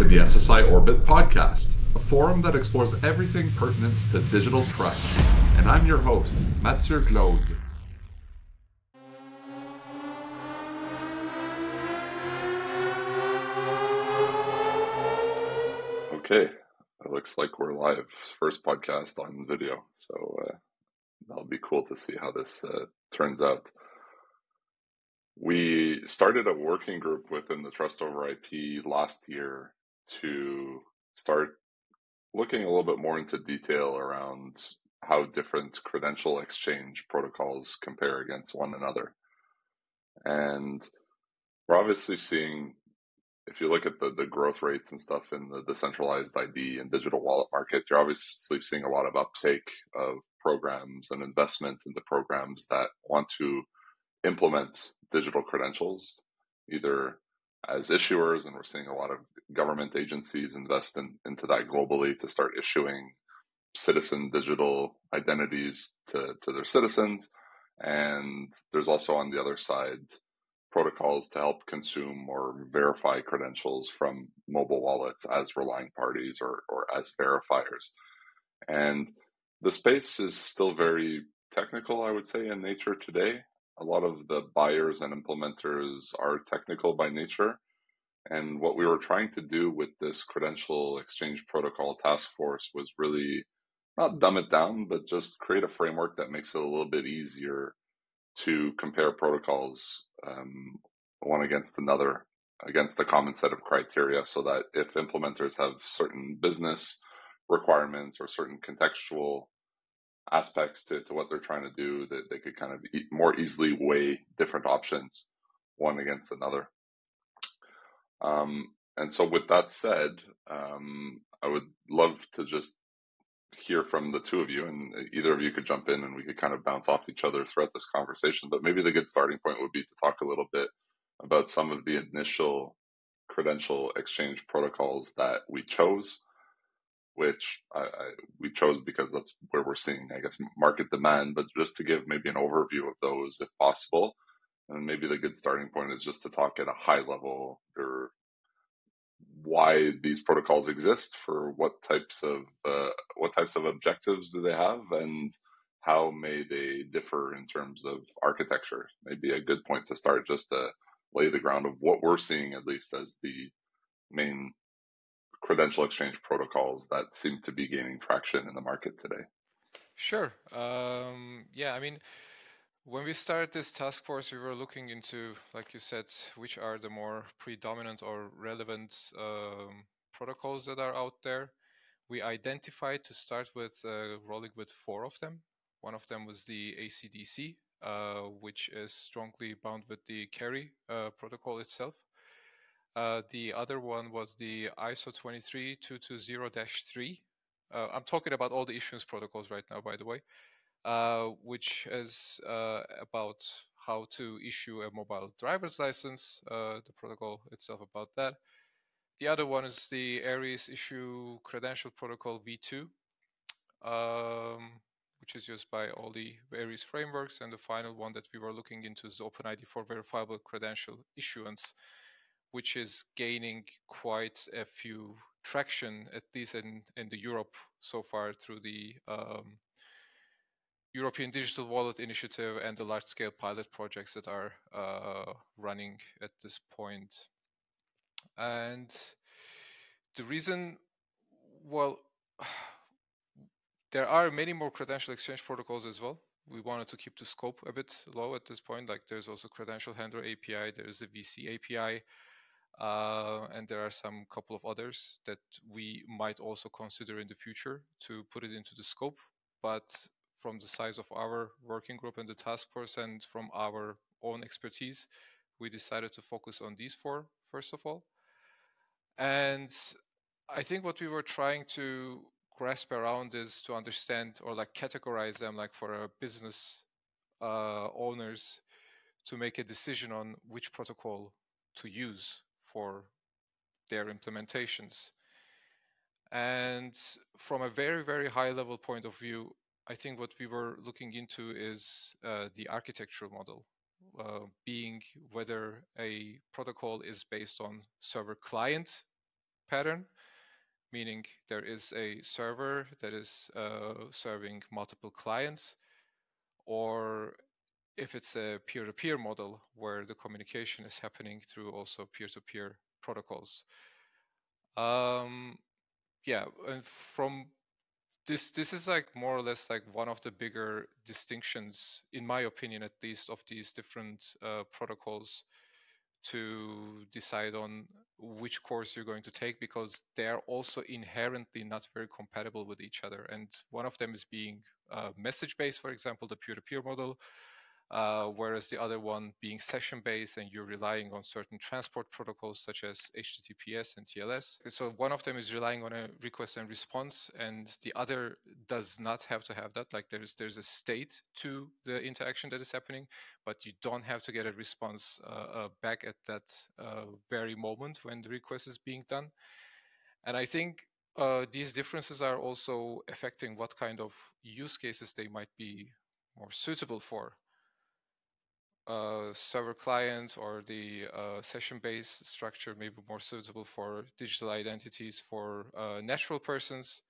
to the SSI Orbit podcast, a forum that explores everything pertinent to digital trust. And I'm your host, Mathieu Glaude. Okay, it looks like we're live. First podcast on video, so uh, that'll be cool to see how this uh, turns out. We started a working group within the Trust over IP last year to start looking a little bit more into detail around how different credential exchange protocols compare against one another. And we're obviously seeing if you look at the, the growth rates and stuff in the decentralized ID and digital wallet market, you're obviously seeing a lot of uptake of programs and investment into programs that want to implement digital credentials, either as issuers, and we're seeing a lot of government agencies invest in, into that globally to start issuing citizen digital identities to, to their citizens. And there's also on the other side, protocols to help consume or verify credentials from mobile wallets as relying parties or, or as verifiers. And the space is still very technical, I would say, in nature today. A lot of the buyers and implementers are technical by nature. And what we were trying to do with this credential exchange protocol task force was really not dumb it down, but just create a framework that makes it a little bit easier to compare protocols um, one against another against a common set of criteria so that if implementers have certain business requirements or certain contextual aspects to, to what they're trying to do that they could kind of more easily weigh different options one against another um, and so with that said um, i would love to just hear from the two of you, and either of you could jump in and we could kind of bounce off each other throughout this conversation. But maybe the good starting point would be to talk a little bit about some of the initial credential exchange protocols that we chose, which I, I, we chose because that's where we're seeing, I guess, market demand. But just to give maybe an overview of those, if possible, and maybe the good starting point is just to talk at a high level. There why these protocols exist, for what types of uh, what types of objectives do they have, and how may they differ in terms of architecture. Maybe a good point to start, just to lay the ground of what we're seeing, at least as the main credential exchange protocols that seem to be gaining traction in the market today. Sure. Um, yeah, I mean, when we started this task force, we were looking into, like you said, which are the more predominant or relevant um, protocols that are out there. We identified to start with uh, rolling with four of them. One of them was the ACDC, uh, which is strongly bound with the KERI uh, protocol itself. Uh, the other one was the ISO 23220-3. Uh, I'm talking about all the issuance protocols right now, by the way. Uh, which is uh, about how to issue a mobile driver's license, uh, the protocol itself about that. The other one is the Aries issue credential protocol v2, um, which is used by all the Aries frameworks. And the final one that we were looking into is OpenID for verifiable credential issuance, which is gaining quite a few traction, at least in, in the Europe so far through the um, European Digital Wallet Initiative and the large-scale pilot projects that are uh, running at this point. And the reason, well, there are many more credential exchange protocols as well. We wanted to keep the scope a bit low at this point. Like there's also credential handler API, there's a VC API, uh, and there are some couple of others that we might also consider in the future to put it into the scope. But from the size of our working group and the task force and from our own expertise, we decided to focus on these four, first of all. And I think what we were trying to grasp around is to understand or like categorize them like for a business uh, owners to make a decision on which protocol to use for their implementations. And from a very, very high level point of view, I think what we were looking into is uh, the architectural model, uh, being whether a protocol is based on server client pattern, meaning there is a server that is uh, serving multiple clients, or if it's a peer-to-peer model where the communication is happening through also peer-to-peer protocols. Um, yeah, and from this this is like more or less like one of the bigger distinctions, in my opinion, at least, of these different uh, protocols to decide on which course you're going to take because they are also inherently not very compatible with each other. And one of them is being uh, message based, for example, the peer to peer model, uh, whereas the other one being session based and you're relying on certain transport protocols such as HTTPS and TLS. So one of them is relying on a request and response, and the other does not have to have that. Like there's there's a state to the interaction that is happening, but you don't have to get a response uh, uh, back at that uh, very moment when the request is being done. And I think uh, these differences are also affecting what kind of use cases they might be more suitable for uh, server client or the uh, session-based structure may be more suitable for digital identities for uh, natural persons,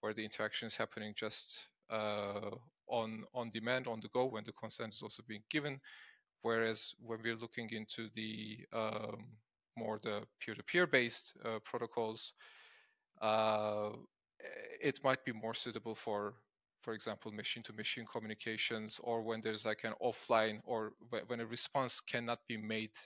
where the interaction is happening just uh, on on demand, on the go, when the consent is also being given. Whereas when we're looking into the um, more the peer-to-peer based uh, protocols, uh, it might be more suitable for for example, machine to machine communications, or when there's like an offline or when a response cannot be made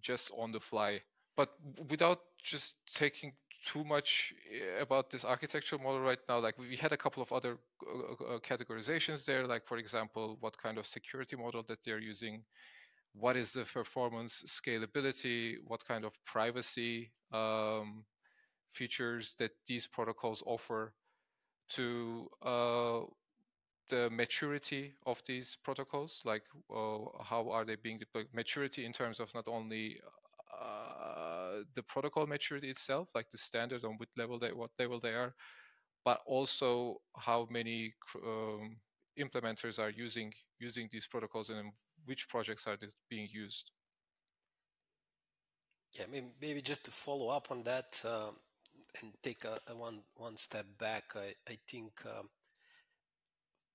just on the fly. But without just taking too much eh, about this architectural model right now, like we had a couple of other uh, uh, categorizations there, like for example, what kind of security model that they're using, what is the performance scalability, what kind of privacy um, features that these protocols offer to uh, the maturity of these protocols, like uh, how are they being deployed? Maturity in terms of not only uh, the protocol maturity itself, like the standard on what level they what level they are, but also how many um, implementers are using using these protocols and which projects are being used. Yeah, maybe, maybe just to follow up on that, um, and take a, a, one one step back, I I think um,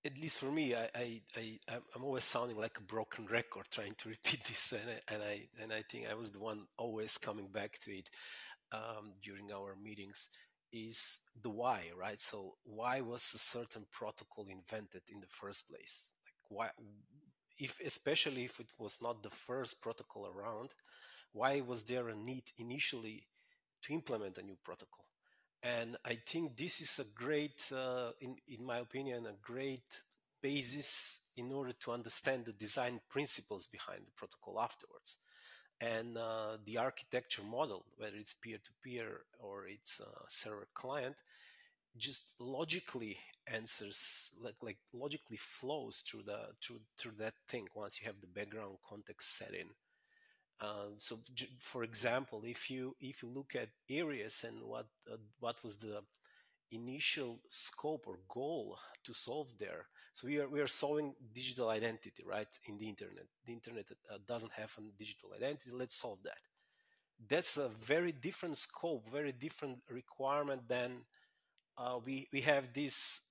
at least for me, I, I I I'm always sounding like a broken record trying to repeat this, and I, and I and I think I was the one always coming back to it um, during our meetings. Is the why right? So why was a certain protocol invented in the first place? Like why, if especially if it was not the first protocol around, why was there a need initially to implement a new protocol. And I think this is a great, uh, in, in my opinion, a great basis in order to understand the design principles behind the protocol afterwards. And uh, the architecture model, whether it's peer-to-peer or it's server client, just logically answers like like logically flows through the through through that thing once you have the background context set in uh, so, for example, if you if you look at Aries and what uh, what was the initial scope or goal to solve there, so we are we are solving digital identity, right? In the internet, the internet uh, doesn't have a digital identity. Let's solve that. That's a very different scope, very different requirement than uh, we we have this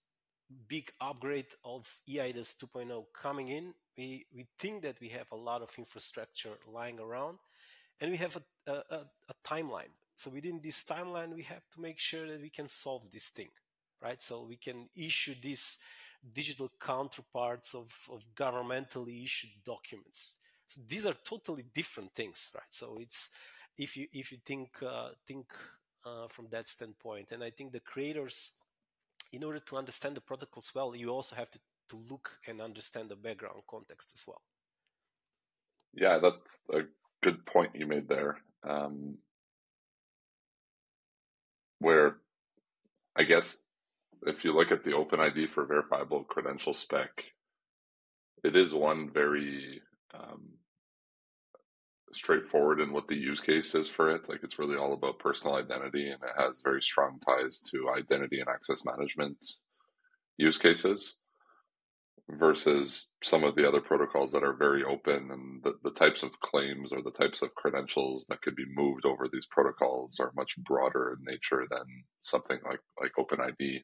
big upgrade of eIDAS 2.0 coming in we we think that we have a lot of infrastructure lying around and we have a, a, a, timeline. So within this timeline we have to make sure that we can solve this thing right? So we can issue these digital counterparts of, of governmentally issued documents. So these are totally different things right? So it's if you if you think uh, think uh, from that standpoint and i think the creators in order to understand the protocols well you also have to to look and understand the background context as well. Yeah, that's a good point you made there. Um, where I guess if you look at the open ID for verifiable credential spec, it is one very um, straightforward in what the use case is for it. Like it's really all about personal identity and it has very strong ties to identity and access management use cases versus some of the other protocols that are very open and the, the types of claims or the types of credentials that could be moved over these protocols are much broader in nature than something like like OpenID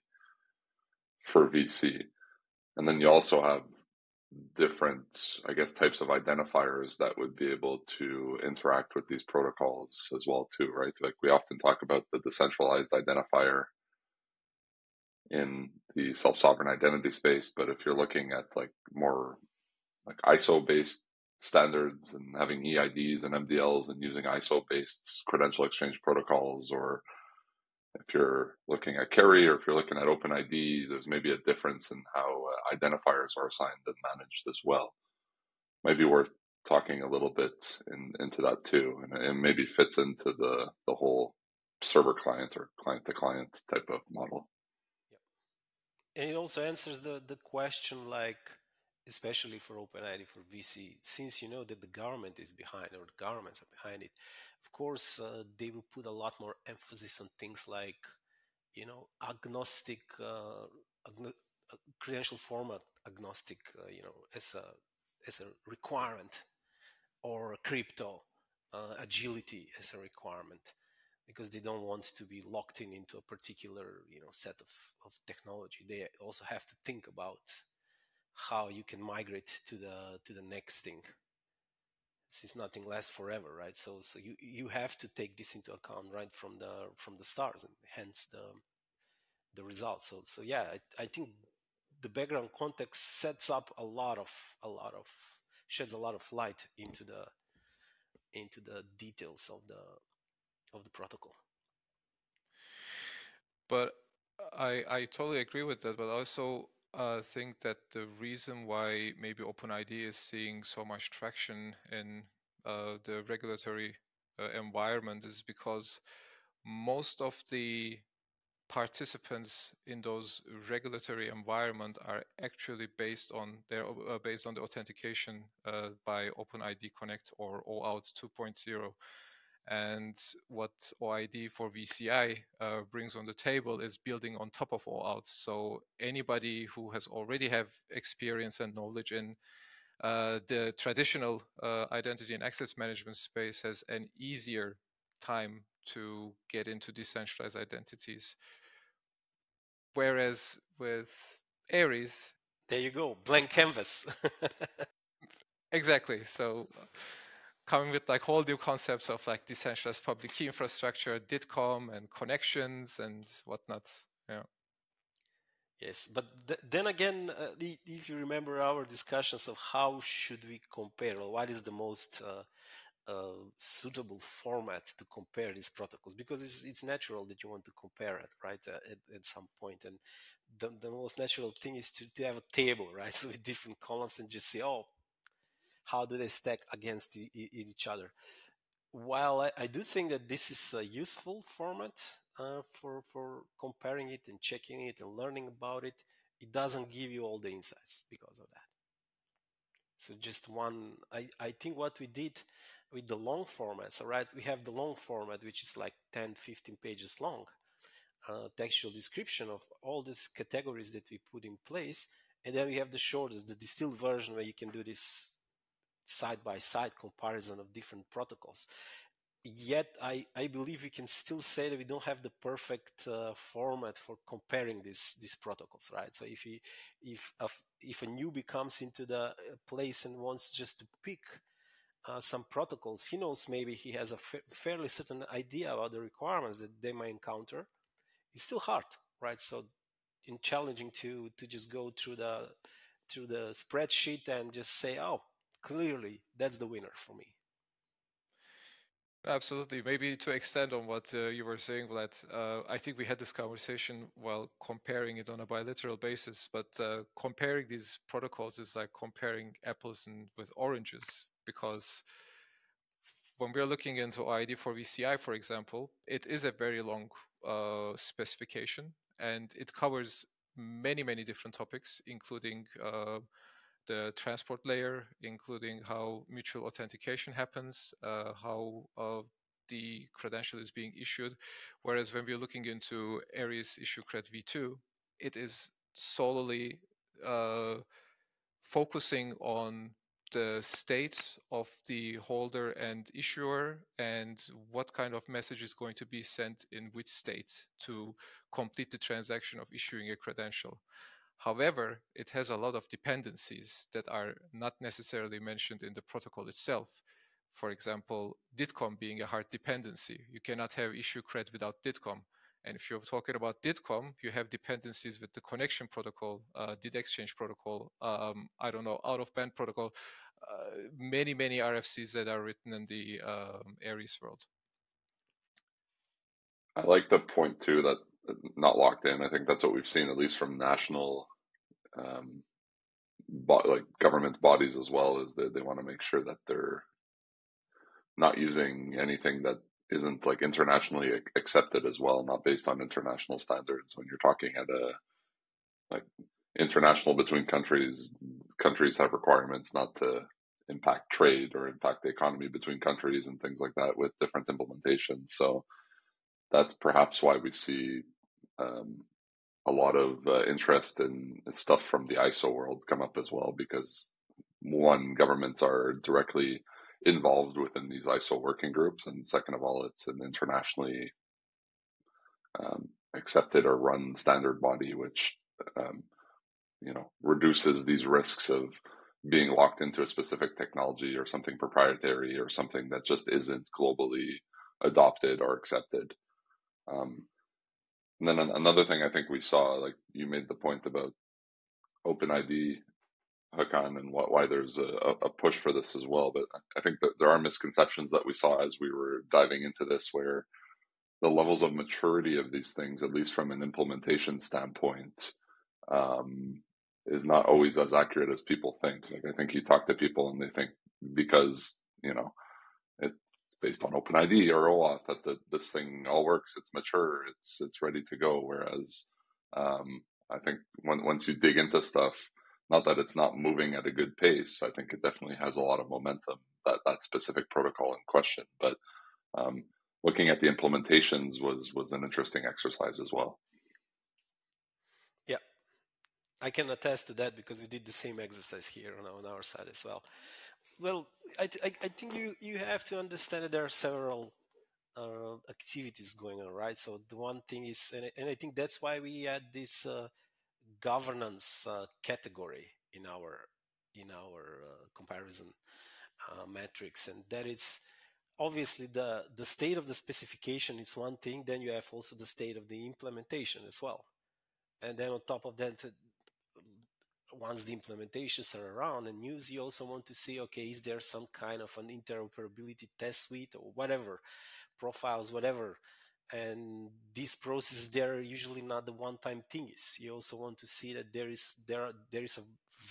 for VC. And then you also have different, I guess, types of identifiers that would be able to interact with these protocols as well, too, right? Like we often talk about the decentralized identifier in the self-sovereign identity space, but if you're looking at like more like ISO-based standards and having EIDs and MDLs and using ISO-based credential exchange protocols or if you're looking at KERI or if you're looking at OpenID, there's maybe a difference in how uh, identifiers are assigned and managed as well. Might be worth talking a little bit in, into that too, and it maybe fits into the the whole server client or client to client type of model. And it also answers the the question like especially for OpenID for VC, since you know that the government is behind or the governments are behind it, of course, uh, they will put a lot more emphasis on things like, you know, agnostic, uh, agno- uh, credential format agnostic, uh, you know, as a as a requirement, or crypto uh, agility as a requirement, because they don't want to be locked in into a particular, you know, set of, of technology. They also have to think about how you can migrate to the to the next thing since nothing lasts forever right so so you you have to take this into account right from the from the stars and hence the the results so so yeah I, I think the background context sets up a lot of a lot of sheds a lot of light into the into the details of the of the protocol. But i i totally agree with that but I also uh, think that the reason why maybe OpenID is seeing so much traction in uh, the regulatory uh, environment is because most of the participants in those regulatory environment are actually based on their uh, based on the authentication uh, by OpenID Connect or OAuth 2.0 and what OID for VCI uh, brings on the table is building on top of all OAuth. So anybody who has already have experience and knowledge in uh, the traditional uh, identity and access management space has an easier time to get into decentralized identities. Whereas with Aries, there you go, blank canvas. exactly. So coming with like whole new concepts of like decentralized public key infrastructure, DIDCOM, and connections and whatnot. Yeah. Yes, but th- then again, uh, if you remember our discussions of how should we compare, or what is the most uh, uh, suitable format to compare these protocols, because it's, it's natural that you want to compare it, right, uh, at, at some point. And the, the most natural thing is to, to have a table, right, so with different columns and just say, oh, how do they stack against e- each other. While I, I, do think that this is a useful format uh, for for comparing it and checking it and learning about it, it doesn't give you all the insights because of that. So just one, I, I think what we did with the long formats, all right, we have the long format, which is like 10, 15 pages long, uh, textual description of all these categories that we put in place. And then we have the shortest, the distilled version where you can do this side by side comparison of different protocols. Yet, I, I believe we can still say that we don't have the perfect uh, format for comparing these these protocols, right? So if he, if a, if a newbie comes into the uh, place and wants just to pick uh, some protocols, he knows maybe he has a fa- fairly certain idea about the requirements that they might encounter. It's still hard, right? So, in challenging to to just go through the through the spreadsheet and just say, oh, clearly that's the winner for me. Absolutely. Maybe to extend on what uh, you were saying, Vlad, uh, I think we had this conversation while comparing it on a bilateral basis, but uh, comparing these protocols is like comparing apples and with oranges because when we're looking into OID for VCI, for example, it is a very long uh, specification and it covers many, many different topics, including uh, the transport layer, including how mutual authentication happens, uh, how uh, the credential is being issued. Whereas when we're looking into Aries issue cred v2, it is solely uh, focusing on the state of the holder and issuer and what kind of message is going to be sent in which state to complete the transaction of issuing a credential. However, it has a lot of dependencies that are not necessarily mentioned in the protocol itself. For example, DIDCOM being a hard dependency. You cannot have issue cred without DIDCOM. And if you're talking about DIDCOM, you have dependencies with the connection protocol, uh, DID exchange protocol, um, I don't know, out of band protocol, uh, many, many RFCs that are written in the um, Aries world. I like the point too that not locked in. I think that's what we've seen, at least from national, um, bo- like government bodies as well, is that they want to make sure that they're not using anything that isn't like internationally accepted as well, not based on international standards. When you're talking at a like international between countries, countries have requirements not to impact trade or impact the economy between countries and things like that with different implementations. So that's perhaps why we see um, a lot of uh, interest in stuff from the ISO world come up as well because one governments are directly involved within these ISO working groups, and second of all, it's an internationally um, accepted or run standard body, which um, you know reduces these risks of being locked into a specific technology or something proprietary or something that just isn't globally adopted or accepted. Um, and then another thing I think we saw, like you made the point about OpenID Hakan and what, why there's a, a push for this as well. But I think that there are misconceptions that we saw as we were diving into this where the levels of maturity of these things, at least from an implementation standpoint, um, is not always as accurate as people think. Like I think you talk to people and they think because you know it's based on OpenID or OAuth that the, this thing all works, it's mature, it's it's ready to go. Whereas um, I think when, once you dig into stuff, not that it's not moving at a good pace. I think it definitely has a lot of momentum that that specific protocol in question. But um, looking at the implementations was was an interesting exercise as well. Yeah, I can attest to that because we did the same exercise here on, on our side as well. Well, I, I, I think you you have to understand that there are several uh, activities going on, right? So the one thing is, and, and I think that's why we had this uh, governance uh, category in our in our uh, comparison uh, metrics, and that is obviously the the state of the specification is one thing. Then you have also the state of the implementation as well, and then on top of that. Once the implementations are around and used, you also want to see, okay, is there some kind of an interoperability test suite or whatever, profiles, whatever, and these processes they're usually not the one-time things you also want to see that there is there are, there is a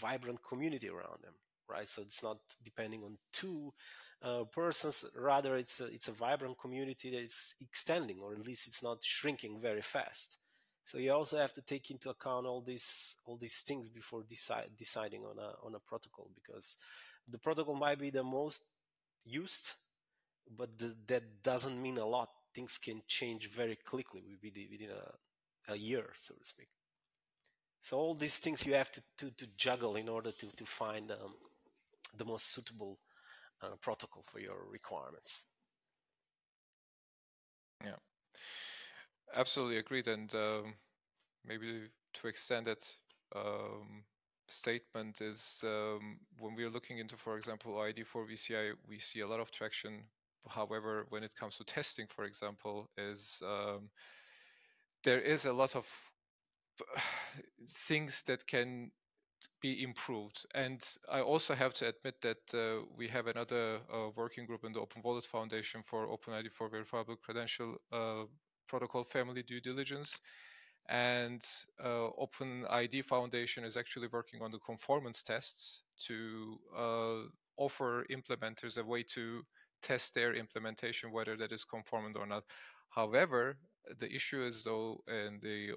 vibrant community around them right? So it's not depending on two uh, persons. Rather it's a, it's a vibrant community that is extending or at least it's not shrinking very fast so you also have to take into account all these all these things before decide, deciding on a on a protocol because the protocol might be the most used but that doesn't mean a lot things can change very quickly within a, a year, so to speak. So all these things you have to, to, to juggle in order to, to find um, the most suitable uh, protocol for your requirements. Yeah, absolutely agreed. And um, maybe to extend that um, statement is um, when we're looking into, for example, ID for VCI, we see a lot of traction However, when it comes to testing, for example, is um, there is a lot of things that can be improved. And I also have to admit that uh, we have another uh, working group in the Open Wallet Foundation for Open OpenID for verifiable credential uh, protocol family due diligence. And uh, OpenID Foundation is actually working on the conformance tests to uh, offer implementers a way to test their implementation, whether that is conformant or not. However, the issue is though, in the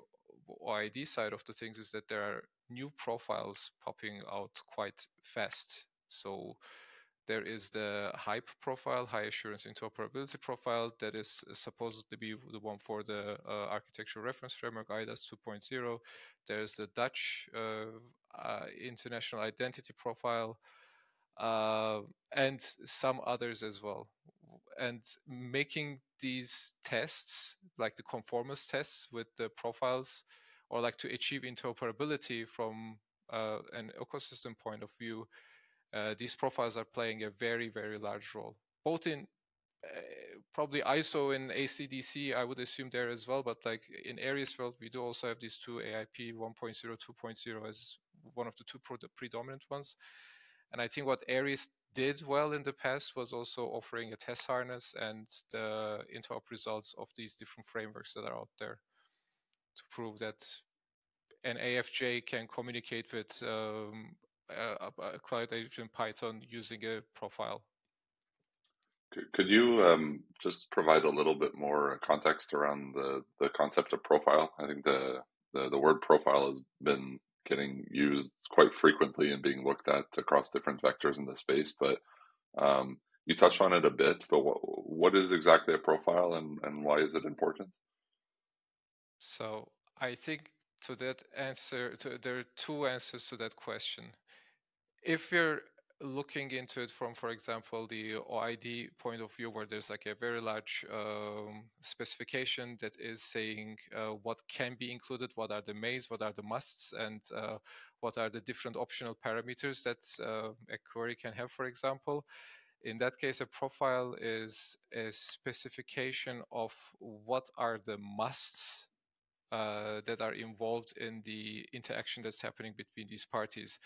OID side of the things, is that there are new profiles popping out quite fast. So there is the HAIP profile, high assurance interoperability profile, that is supposed to be the one for the uh, architectural reference framework eIDAS 2.0. There's the Dutch uh, uh, international identity profile, uh, and some others as well. And making these tests, like the conformance tests with the profiles, or like to achieve interoperability from uh, an ecosystem point of view, uh, these profiles are playing a very, very large role, both in uh, probably ISO and ACDC, I would assume there as well, but like in Aries world, we do also have these two AIP 1.0, 2.0 as one of the two predominant ones. And I think what Aries did well in the past was also offering a test harness and the interop results of these different frameworks that are out there to prove that an AFJ can communicate with um, a, a cloud agent Python using a profile. Could you um, just provide a little bit more context around the, the concept of profile? I think the, the, the word profile has been getting used quite frequently and being looked at across different vectors in the space, but um, you touched on it a bit, but what, what is exactly a profile and, and why is it important? So I think to that answer, to, there are two answers to that question if you're looking into it from, for example, the OID point of view, where there's like a very large um, specification that is saying uh, what can be included, what are the mains, what are the musts, and uh, what are the different optional parameters that uh, a query can have, for example. In that case, a profile is a specification of what are the musts uh, that are involved in the interaction that's happening between these parties.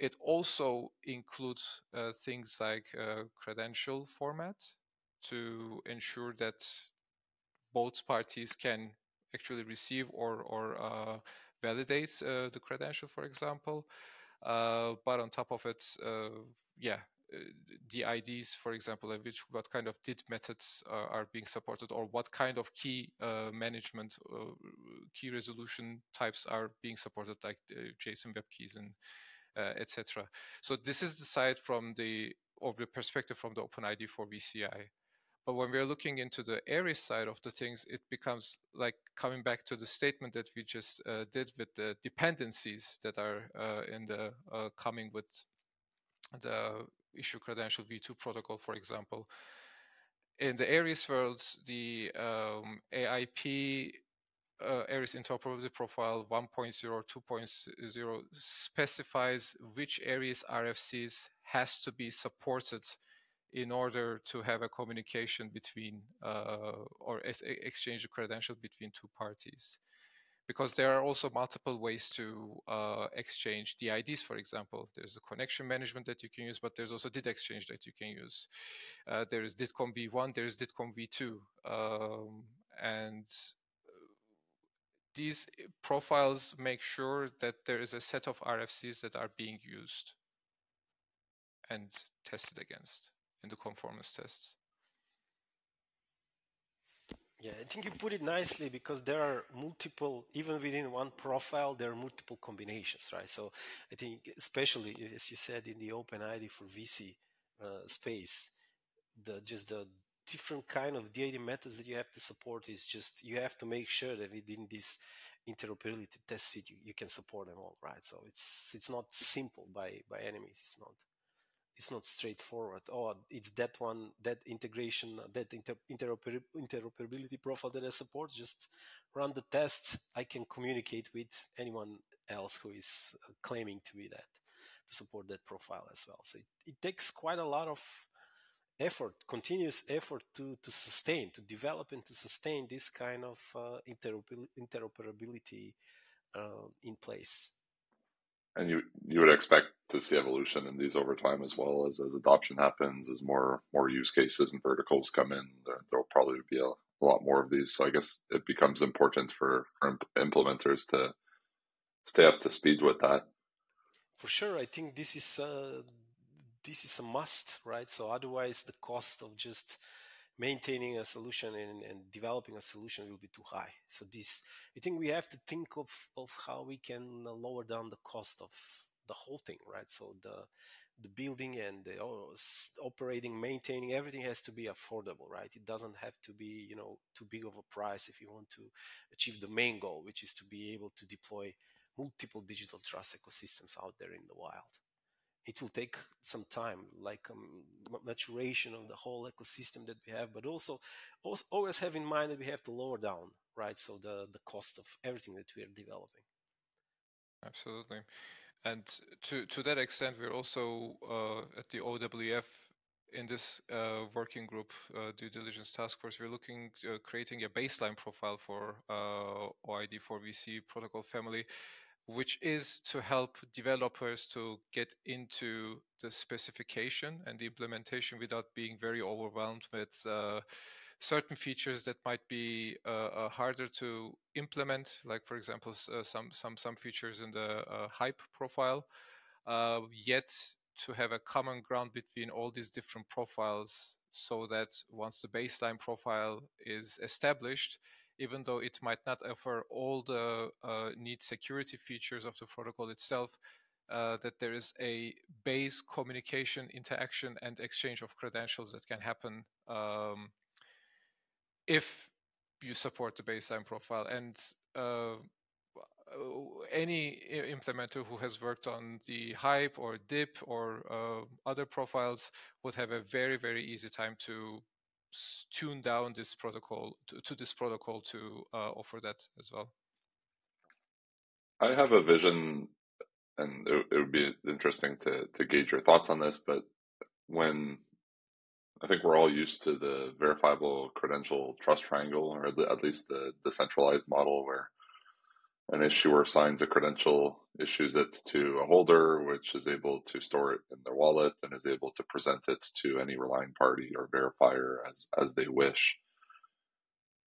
It also includes uh, things like uh, credential format to ensure that both parties can actually receive or, or uh, validate uh, the credential, for example. Uh, but on top of it, uh, yeah, the IDs, for example, which what kind of DID methods are being supported, or what kind of key management, key resolution types are being supported, like JSON web keys and uh, etc. So this is the side from the of the perspective from the OpenID for VCI. But when we're looking into the Aries side of the things, it becomes like coming back to the statement that we just uh, did with the dependencies that are uh, in the uh, coming with the issue credential v2 protocol, for example. In the Aries world, the um, AIP uh, Aries interoperability profile 1.0 2.0 specifies which Aries RFCs has to be supported in order to have a communication between uh, or exchange a credential between two parties. Because there are also multiple ways to uh, exchange the IDs, for example. There's the connection management that you can use, but there's also DID exchange that you can use. Uh, there is DIDCOM v1, there is DIDCOM v2. Um, and these profiles make sure that there is a set of RFCs that are being used and tested against in the conformance tests. Yeah, I think you put it nicely because there are multiple, even within one profile, there are multiple combinations, right? So I think, especially as you said in the OpenID for VC uh, space, the just the different kind of DID methods that you have to support is just you have to make sure that within this interoperability test suite you, you can support them all, right? So it's it's not simple by by any means. It's not it's not straightforward. Oh, it's that one, that integration, that inter, interoper, interoperability profile that I support. Just run the test. I can communicate with anyone else who is uh, claiming to be that to support that profile as well. So it, it takes quite a lot of effort, continuous effort to, to sustain, to develop and to sustain this kind of uh, interoperability uh, in place. And you you would expect to see evolution in these over time as well as as adoption happens, as more more use cases and verticals come in. There will probably be a, a, lot more of these. So I guess it becomes important for, for implementers to stay up to speed with that. For sure, I think this is uh, this is a must, right? So otherwise, the cost of just maintaining a solution and, and, developing a solution will be too high. So this, I think we have to think of of how we can uh, lower down the cost of the whole thing, right? So the the building and the oh, operating, maintaining, everything has to be affordable, right? It doesn't have to be, you know, too big of a price if you want to achieve the main goal, which is to be able to deploy multiple digital trust ecosystems out there in the wild. It will take some time, like um, maturation of the whole ecosystem that we have, but also, also always have in mind that we have to lower down, right? So the the cost of everything that we are developing. Absolutely. And to to that extent, we're also uh, at the OWF in this uh, working group uh, due diligence task force. We're looking uh, creating a baseline profile for uh, OID4VC protocol family, which is to help developers to get into the specification and the implementation without being very overwhelmed with uh, certain features that might be uh, uh, harder to implement, like for example, uh, some some some features in the uh, HAIP profile. Uh, yet to have a common ground between all these different profiles, so that once the baseline profile is established, even though it might not offer all the uh, security features of the protocol itself, that there is a base communication, interaction, and exchange of credentials that can happen um, if you support the baseline profile. And uh, any implementer who has worked on the HAIP or DIIP or uh, other profiles would have a very very easy time to tune down this protocol to, to this protocol to uh, offer that as well? I have a vision and it, it would be interesting to to gauge your thoughts on this but when I think we're all used to the verifiable credential trust triangle, or at least the decentralized model where an issuer signs a credential, issues it to a holder, which is able to store it in their wallet and is able to present it to any relying party or verifier as, as they wish.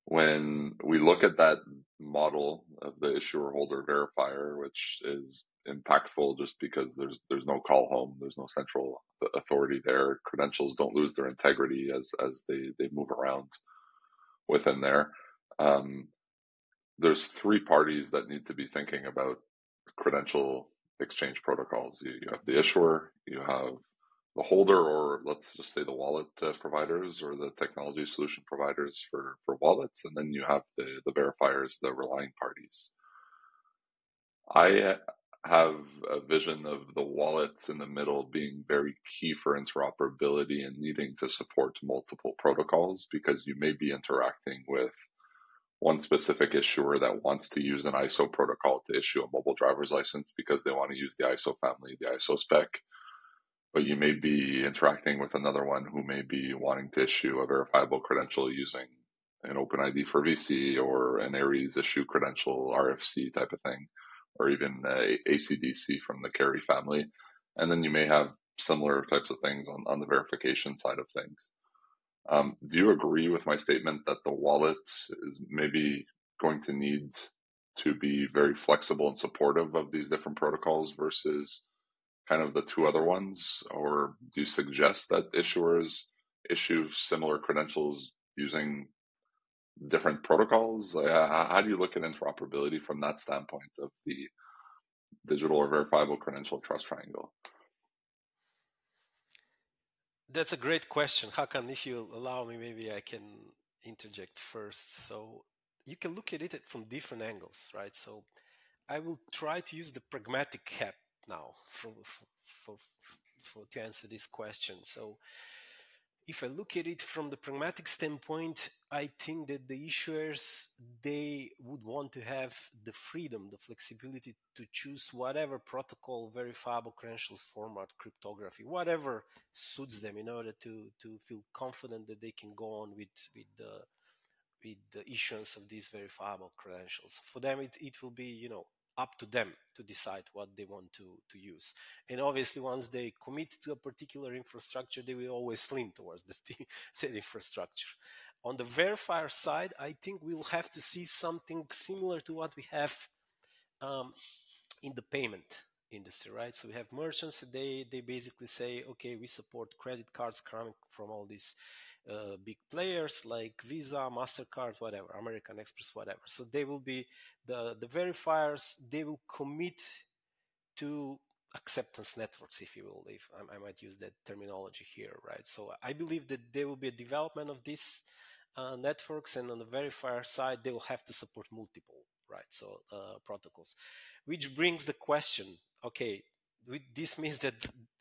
When we look at that model of the issuer holder verifier, which is impactful just because there's there's no call home, there's no central authority there. Credentials don't lose their integrity as as they they move around within there. Um, there's three parties that need to be thinking about credential exchange protocols. You, you have the issuer, you have the holder, or let's just say the wallet uh, providers or the technology solution providers for, for wallets, and then you have the, the verifiers, the relying parties. I have a vision of the wallets in the middle being very key for interoperability and needing to support multiple protocols because you may be interacting with one specific issuer that wants to use an ISO protocol to issue a mobile driver's license because they want to use the ISO family, the ISO spec. But you may be interacting with another one who may be wanting to issue a verifiable credential using an OpenID for VC or an Aries issue credential RFC type of thing or even a ACDC from the KERI family. And then you may have similar types of things on, on the verification side of things. Um, do you agree with my statement that the wallet is maybe going to need to be very flexible and supportive of these different protocols versus kind of the two other ones? Or do you suggest that issuers issue similar credentials using different protocols? How do you look at interoperability from that standpoint of the digital or verifiable credential trust triangle? That's a great question. Hakan, if you allow me, maybe I can interject first. So you can look at it from different angles, right? So I will try to use the pragmatic cap now for, for, for, for to answer this question. So if I look at it from the pragmatic standpoint, I think that the issuers they would want to have the freedom, the flexibility to choose whatever protocol, verifiable credentials format, cryptography, whatever suits them in order to to feel confident that they can go on with with the with the issuance of these verifiable credentials. For them, it, it will be, you know, up to them to decide what they want to, to use. And obviously, once they commit to a particular infrastructure, they will always lean towards the, the infrastructure. On the verifier side, I think we'll have to see something similar to what we have um, in the payment industry, right? So we have merchants, they, they basically say, okay, we support credit cards coming from all these uh, big players like Visa, Mastercard, whatever, American Express, whatever. So they will be the the verifiers. They will commit to acceptance networks, if you will, if I, I, might use that terminology here, right? So I believe that there will be a development of these uh, networks, and on the verifier side, they will have to support multiple, right? So uh, protocols, which brings the question: Okay, this means that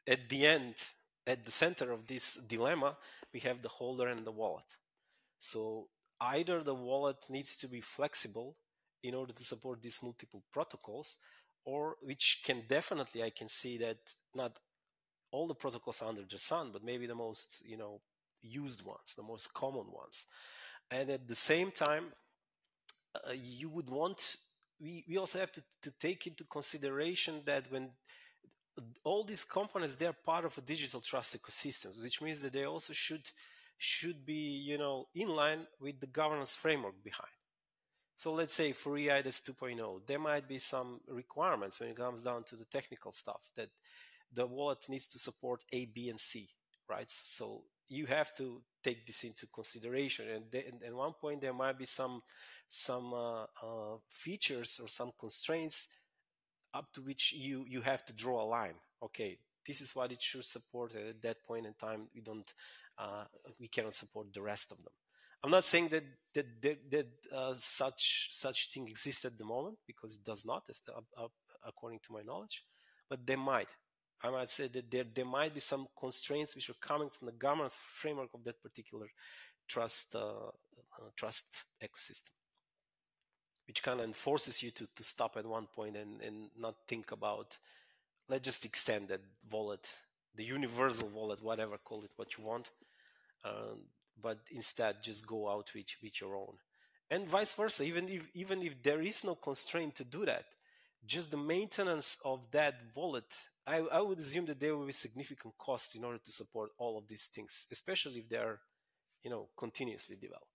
at the end, at the center of this dilemma, we have the holder and the wallet. So either the wallet needs to be flexible in order to support these multiple protocols, or which can definitely I can see that not all the protocols under the sun, but maybe the most you know used ones, the most common ones, and at the same time, uh, you would want we, we also have to, to take into consideration that when all these components they're part of a digital trust ecosystem which means that they also should should be you know in line with the governance framework behind. So let's say for eIDAS 2.0 there might be some requirements when it comes down to the technical stuff that the wallet needs to support a b and c right? So you have to take this into consideration. And at one point there might be some some uh, uh, features or some constraints up to which you you have to draw a line. Okay this is what it should support. And at that point in time we don't uh, we cannot support the rest of them. I'm not saying that that that, that uh, such such thing exists at the moment because it does not uh, according to my knowledge but they might i might say that there, there might be some constraints which are coming from the governance framework of that particular trust uh, uh, trust ecosystem which kind of forces you to, to stop at one point and, and not think about let's just extend that wallet the universal wallet whatever call it what you want um, but instead just go out with, with your own. And vice versa even if even if there is no constraint to do that just the maintenance of that wallet I, I would assume that there will be significant cost in order to support all of these things especially if they are you know continuously developed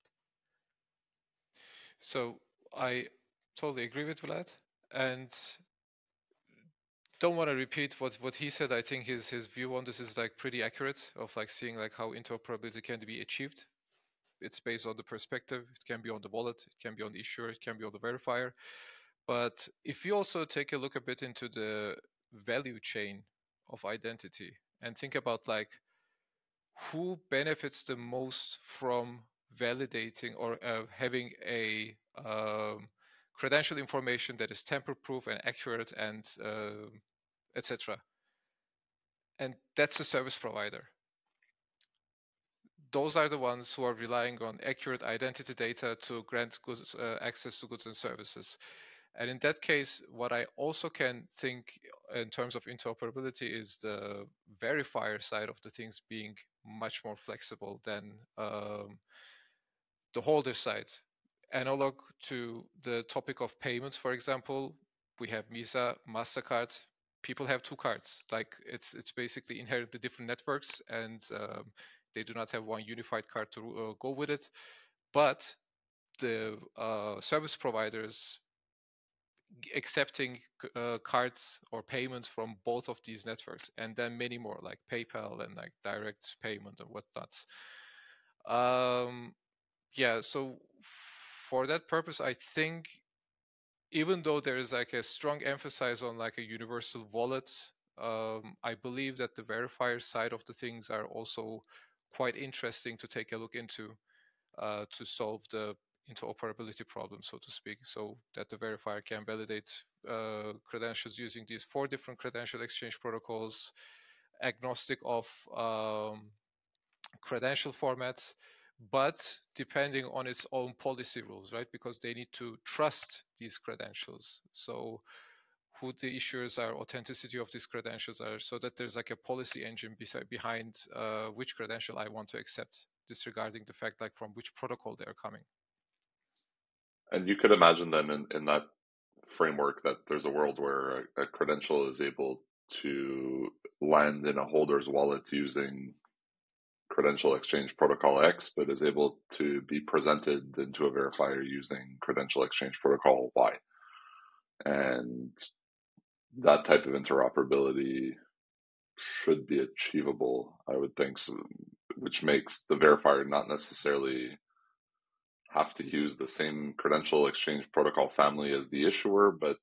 so I totally agree with Vlad, and don't want to repeat what what he said. I think his his view on this is like pretty accurate of like seeing like how interoperability can be achieved. It's based on the perspective. It can be on the wallet. It can be on the issuer. It can be on the verifier. But if you also take a look a bit into the value chain of identity and think about like who benefits the most from validating or uh, having a um, credential information that is tamper-proof and accurate and uh, etc. And that's a service provider. Those are the ones who are relying on accurate identity data to grant uh, access to goods and services. And in that case, what I also can think in terms of interoperability is the verifier side of the things being much more flexible than um, the holder side analog to the topic of payments, for example, we have Visa, Mastercard. People have two cards. Like it's it's basically inherently different networks, and um, they do not have one unified card to uh, go with it. But the uh, service providers accepting uh, cards or payments from both of these networks, and then many more like PayPal and like direct payment and whatnot. Um, yeah, so for that purpose, I think even though there is like a strong emphasis on like a universal wallet, um, I believe that the verifier side of the things are also quite interesting to take a look into uh, to solve the interoperability problem, so to speak, so that the verifier can validate uh, credentials using these four different credential exchange protocols, agnostic of um, credential formats, but depending on its own policy rules, right? Because they need to trust these credentials. So who the issuers are, authenticity of these credentials are, so that there's like a policy engine behind uh, which credential I want to accept, disregarding the fact like from which protocol they're coming. And you could imagine then in, in that framework that there's a world where a, a credential is able to land in a holder's wallet using credential exchange protocol X, but is able to be presented into a verifier using credential exchange protocol Y. And that type of interoperability should be achievable, I would think, so, which makes the verifier not necessarily have to use the same credential exchange protocol family as the issuer, but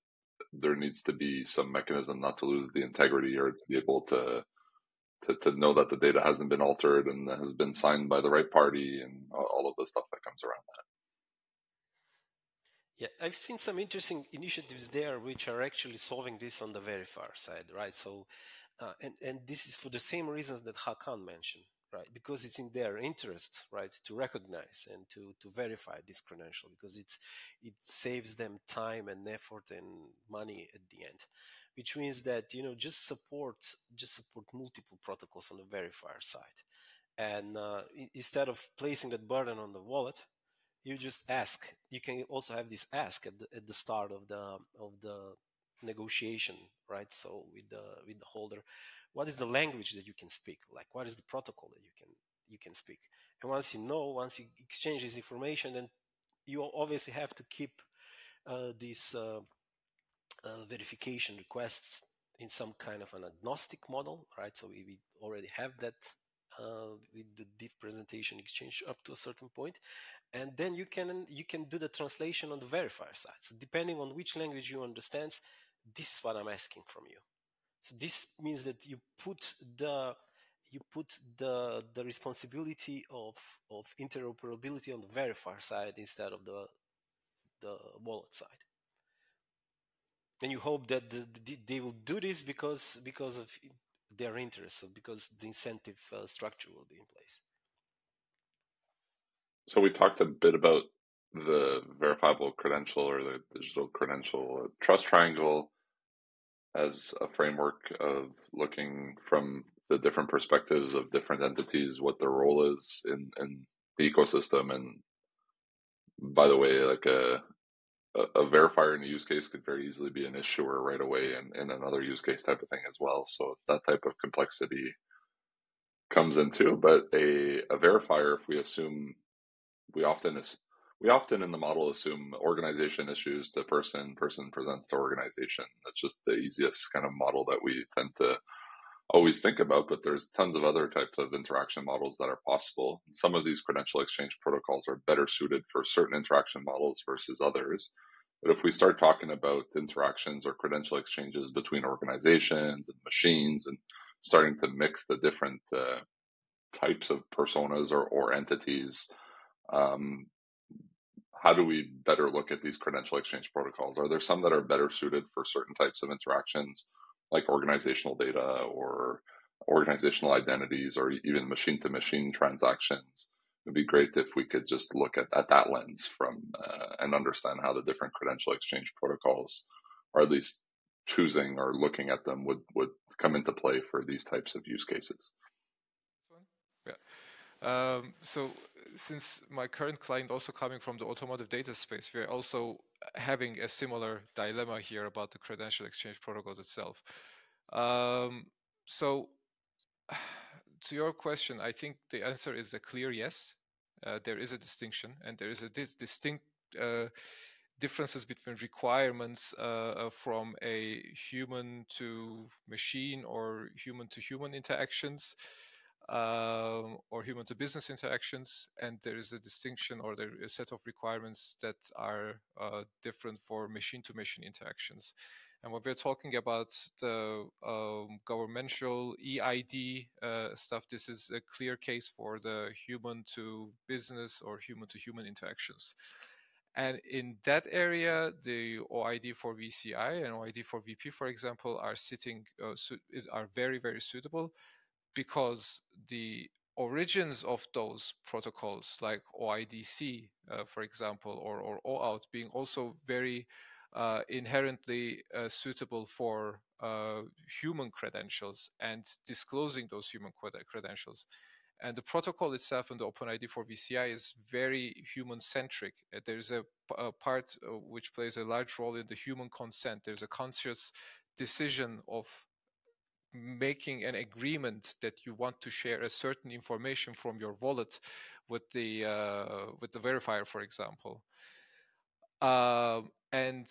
there needs to be some mechanism not to lose the integrity or to be able to to, to know that the data hasn't been altered and has been signed by the right party and all of the stuff that comes around that. Yeah, I've seen some interesting initiatives there which are actually solving this on the very far side, right? So, uh, and and this is for the same reasons that Hakan mentioned right? Because it's in their interest, right, to recognize and to, to verify this credential because it's it saves them time and effort and money at the end. Which means that you know just support just support multiple protocols on the verifier side, and uh, instead of placing that burden on the wallet, you just ask. You can also have this ask at the, at the start of the of the negotiation, right? So with the with the holder, what is the language that you can speak? Like what is the protocol that you can you can speak? And once you know once you exchange this information then you obviously have to keep uh, these uh, uh, verification requests in some kind of an agnostic model right? So we, we already have that uh, with the DIF presentation exchange up to a certain point. And then you can you can do the translation on the verifier side. So depending on which language you understand this is what i'm asking from you so this means that you put the you put the the responsibility of of interoperability on the verifier side instead of the the wallet side. And you hope that the, the, they will do this because because of their interest, so because the incentive uh, structure will be in place. So we talked a bit about the verifiable credential or the digital credential trust triangle as a framework of looking from the different perspectives of different entities, what their role is in, in the ecosystem. And by the way, like uh, a, a, verifier in a use case could very easily be an issuer right away and in another use case type of thing as well. So that type of complexity comes into, but a, a verifier, if we assume we often we often in the model assume organization issues to person, person presents to organization. That's just the easiest kind of model that we tend to always think about, but there's tons of other types of interaction models that are possible. Some of these credential exchange protocols are better suited for certain interaction models versus others. But if we start talking about interactions or credential exchanges between organizations and machines and starting to mix the different uh, types of personas or, or entities, um, how do we better look at these credential exchange protocols? Are there some that are better suited for certain types of interactions, like organizational data or organizational identities, or even machine to machine transactions? It'd be great if we could just look at, at that lens from uh, and understand how the different credential exchange protocols, or at least choosing or looking at them, would would come into play for these types of use cases. Yeah. Um, so since my current client also coming from the automotive data space, we're also having a similar dilemma here about the credential exchange protocols itself. Um, so to your question, I think the answer is a clear yes. Uh, there is a distinction and there is a dis distinct uh, differences between requirements uh, uh from a human to machine or human to human interactions um, or human to business interactions, and there is a distinction or there is a set of requirements that are uh, different for machine to machine interactions. And when we're talking about the um, governmental EID uh, stuff, this is a clear case for the human to business or human to human interactions. And in that area, the OID for VCI and OID for VP, for example, are sitting uh, is, are very very suitable because the origins of those protocols like OIDC, uh, for example, or, or OAuth being also very uh, inherently uh, suitable for uh, human credentials and disclosing those human credentials. And the protocol itself and the OpenID for VCI is very human centric. Uh, there's a, a part uh, which plays a large role in the human consent. There's a conscious decision of making an agreement that you want to share a certain information from your wallet with the uh, with the verifier, for example. Uh, and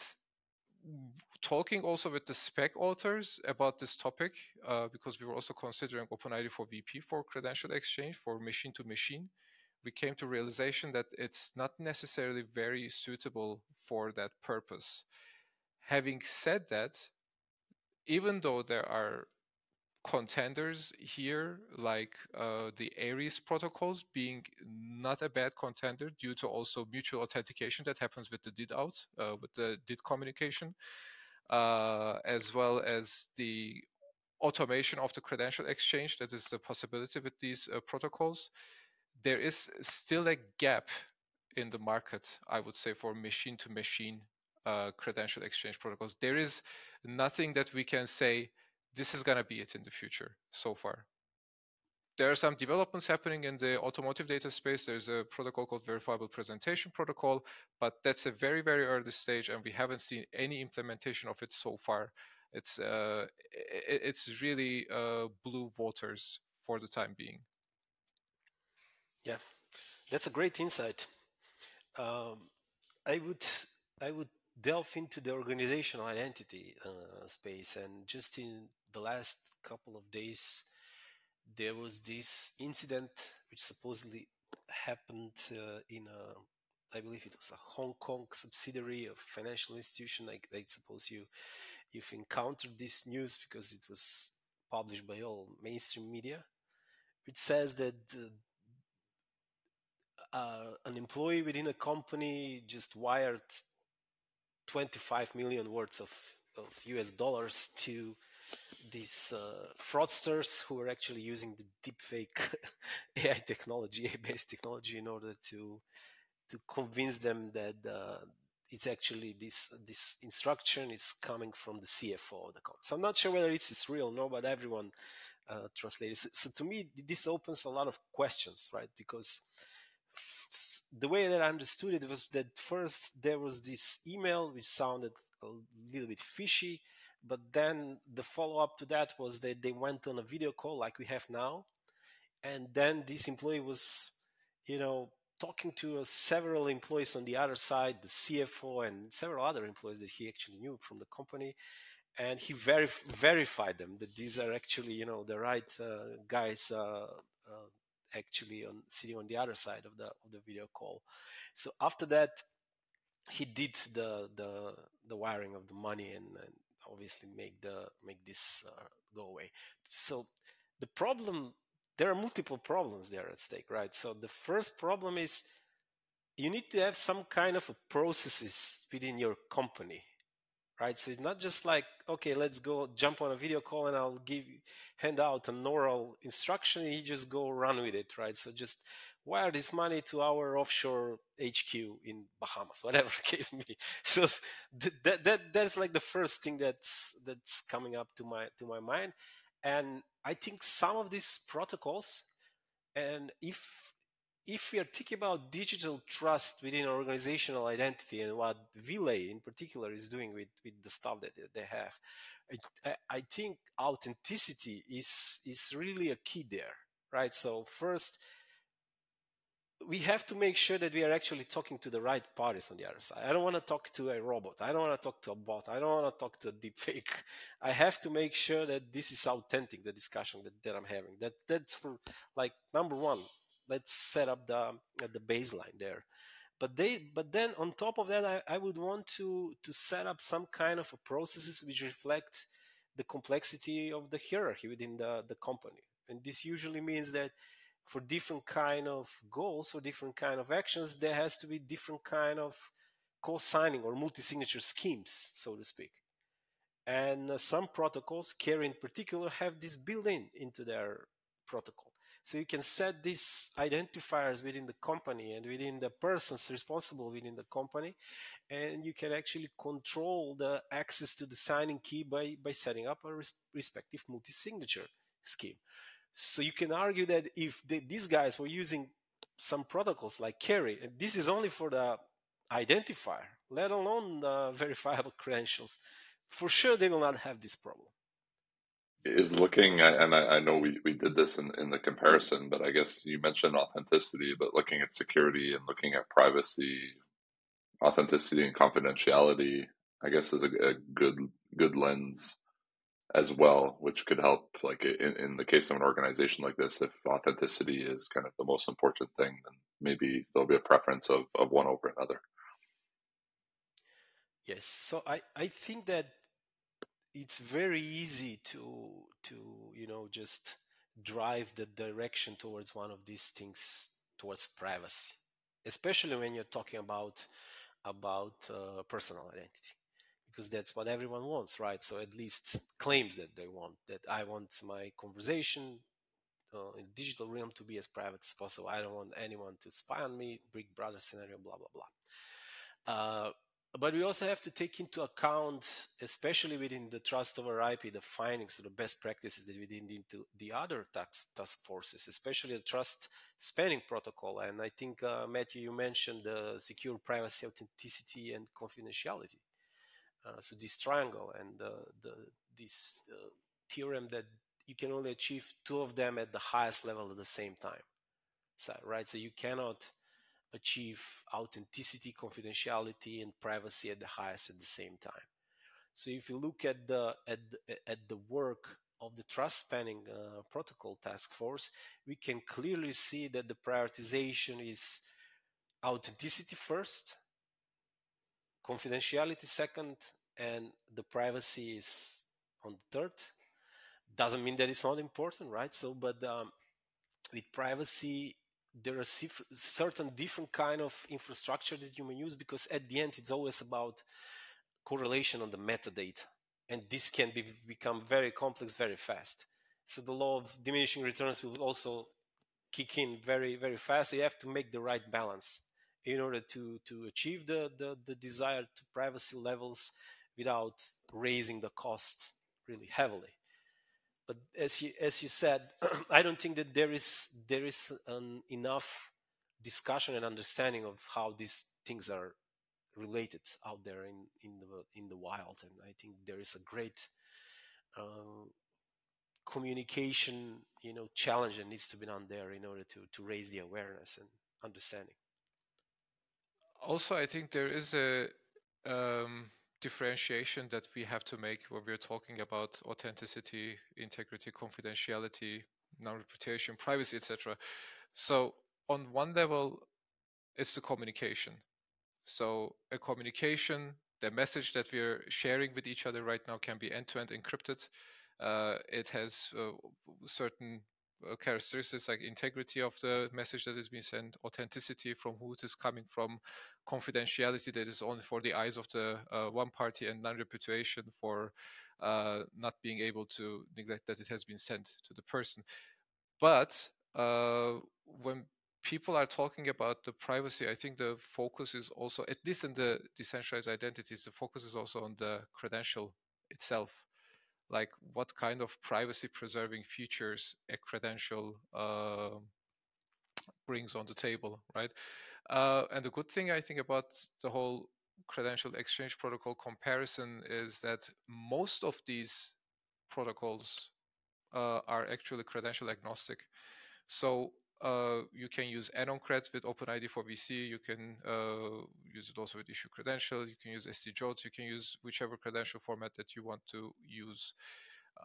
talking also with the spec authors about this topic, uh, because we were also considering OpenID for VP for credential exchange for machine to machine, we came to realization that it's not necessarily very suitable for that purpose. Having said that, even though there are contenders here, like uh, the Aries protocols being not a bad contender due to also mutual authentication that happens with the DID auth, uh, with the DID communication, uh, as well as the automation of the credential exchange that is the possibility with these uh, protocols. There is still a gap in the market, I would say, for machine to machine credential exchange protocols. There is nothing that we can say this is going to be it in the future so far. There are some developments happening in the automotive data space. There's a protocol called Verifiable Presentation Protocol, but that's a very, very early stage, and we haven't seen any implementation of it so far. It's uh, it's really uh, blue waters for the time being. Yeah, that's a great insight. Um, I would I would delve into the organizational identity uh, space, and just in the last couple of days, there was this incident which supposedly happened uh, in a, I believe it was a Hong Kong subsidiary of financial institution. I, I suppose you you've encountered this news because it was published by all mainstream media, which says that uh, an employee within a company just wired 25 million words of, of US dollars to these uh, fraudsters who are actually using the deepfake AI technology, AI-based technology, in order to to convince them that uh, it's actually this this instruction is coming from the CFO of the company. So I'm not sure whether this is real or no, but everyone uh, translates. So, so to me, this opens a lot of questions, right? Because the way that I understood it was that first there was this email which sounded a little bit fishy, but then the follow up to that was that they went on a video call like we have now, and then this employee was, you know, talking to uh, several employees on the other side, the CFO and several other employees that he actually knew from the company, and he verif- verified them that these are actually, you know, the right uh, guys uh, uh actually on sitting on the other side of the of the video call. So after that, he did the the the wiring of the money and, and obviously make the make this uh, go away. So the problem there are multiple problems there at stake, right? So the first problem is you need to have some kind of processes within your company right? So it's not just like, okay, let's go jump on a video call and I'll give hand out an oral instruction. and You just go run with it, right? So just wire this money to our offshore HQ in Bahamas, whatever the case may be. So that, that that's like the first thing that's that's coming up to my to my mind. And I think some of these protocols, and if if we are thinking about digital trust within organizational identity and what Relay in particular is doing with, with the stuff that they have, I, I think authenticity is, is really a key there, right? So first, we have to make sure that we are actually talking to the right parties on the other side. I don't want to talk to a robot. I don't want to talk to a bot. I don't want to talk to a deep fake. I have to make sure that this is authentic, the discussion that, that I'm having. That that's for like number one let's set up the the baseline there but they but then on top of that I, I would want to to set up some kind of processes which reflect the complexity of the hierarchy within the, the company and this usually means that for different kind of goals for different kind of actions there has to be different kind of co-signing or multi-signature schemes so to speak and uh, some protocols KERI in particular have this built in into their protocol so you can set these identifiers within the company and within the persons responsible within the company, and you can actually control the access to the signing key by, by setting up a res- respective multi-signature scheme. So you can argue that if the, these guys were using some protocols like KERI, and this is only for the identifier, let alone the verifiable credentials, for sure they will not have this problem. Is looking and I, I, know we, we did this in, in the comparison but i guess you mentioned authenticity but looking at security and looking at privacy authenticity and confidentiality i guess is a, a good good lens as well which could help like in, in the case of an organization like this if authenticity is kind of the most important thing then maybe there'll be a preference of, of one over another Yes. So I, I think that it's very easy to to you know just drive the direction towards one of these things towards privacy, especially when you're talking about about uh, personal identity because that's what everyone wants, right? So at least claims that they want that I want my conversation uh, in the digital realm to be as private as possible. I don't want anyone to spy on me, Big Brother scenario, blah blah blah. Uh, but we also have to take into account, especially within the trust over IP, the findings or the best practices that we did into the other tax, task forces, especially the trust spanning protocol. And I think, uh, Mathieu, you mentioned the secure privacy, authenticity, and confidentiality. Uh, so this triangle and the, the this uh, theorem that you can only achieve two of them at the highest level at the same time. So, right, so you cannot achieve authenticity, confidentiality, and privacy at the highest at the same time. So if you look at the at at the work of the trust spanning uh, protocol task force, we can clearly see that the prioritization is authenticity first, confidentiality second, and the privacy is on the third. Doesn't mean that it's not important, right? So, but um, with privacy, there are certain different kind of infrastructure that you may use because at the end it's always about correlation on the metadata and this can be become very complex very fast so the law of diminishing returns will also kick in very very fast so you have to make the right balance in order to to achieve the the, the desired privacy levels without raising the cost really heavily but as you as you said, I don't think that there is there is enough discussion and understanding of how these things are related out there in in the in the wild, and I think there is a great uh, communication you know challenge that needs to be done there in order to to raise the awareness and understanding. Also, I think there is a um, differentiation that we have to make when we're talking about authenticity, integrity, confidentiality, non-reputation, privacy, etc. So on one level, it's the communication. So a communication, the message that we're sharing with each other right now can be end-to-end encrypted. Uh, it has uh, certain characteristics like integrity of the message that is being sent, authenticity from who it is coming from, confidentiality that is only for the eyes of the uh, one party, and non-reputation for uh, not being able to neglect that it has been sent to the person. But uh, when people are talking about the privacy, I think the focus is also, at least in the decentralized identities, the focus is also on the credential itself like what kind of privacy preserving features a credential uh, brings on the table, right? Uh, and the good thing I think about the whole credential exchange protocol comparison is that most of these protocols uh, are actually credential agnostic. So uh, you can use AnonCreds with OpenID for VC. You can uh, use it also with issue credential. You can use SD-JWTs. You can use whichever credential format that you want to use.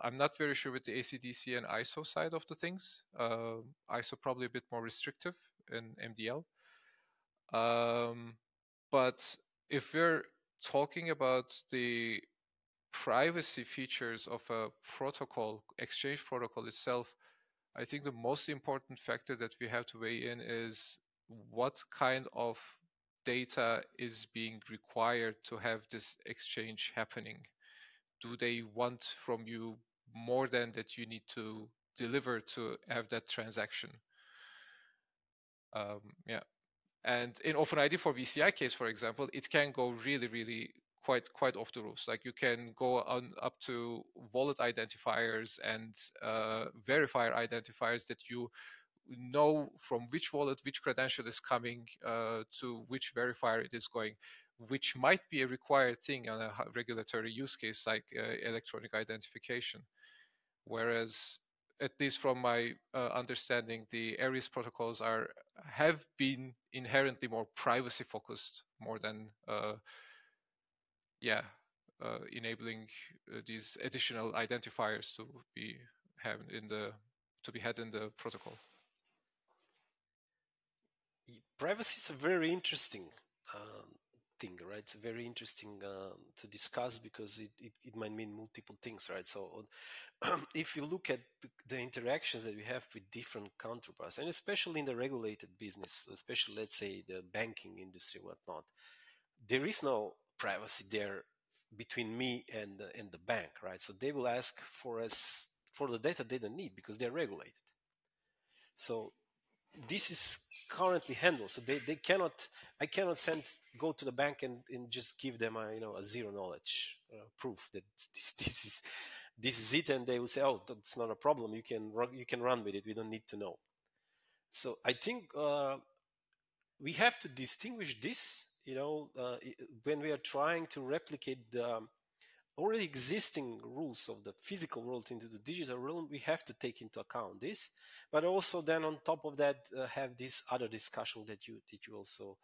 I'm not very sure with the ACDC and ISO side of the things. Uh, ISO probably a bit more restrictive in MDL. Um, but if we're talking about the privacy features of a protocol, exchange protocol itself, I think the most important factor that we have to weigh in is what kind of data is being required to have this exchange happening. Do they want from you more than that you need to deliver to have that transaction? Um, yeah. And in OpenID for VCI case, for example, it can go really, really quite quite off the roofs. Like you can go on up to wallet identifiers and uh, verifier identifiers that you know from which wallet which credential is coming uh, to which verifier it is going, which might be a required thing on a regulatory use case like uh, electronic identification. Whereas at least from my uh, understanding, the Aries protocols are have been inherently more privacy focused more than uh, yeah, uh, enabling uh, these additional identifiers to be have in the to be had in the protocol. Privacy is a very interesting. Um, thing, right? It's very interesting uh, to discuss because it, it, it, might mean multiple things, right? So if you look at the, the, interactions that we have with different counterparts, and especially in the regulated business, especially let's say the banking industry, whatnot, there is no privacy there between me and the, and the bank, right? So they will ask for us for the data they don't need because they're regulated. So this is currently handled. So they, they cannot, I cannot send, go to the bank and, and just give them a, you know, a zero knowledge uh, proof that this, this is, this is it. And they will say, oh, that's not a problem. You can you can run with it. We don't need to know. So I think uh, we have to distinguish this, you know, uh, when we are trying to replicate the, already existing rules of the physical world into the digital realm, we have to take into account this. But also then on top of that, uh, have this other discussion that you that you also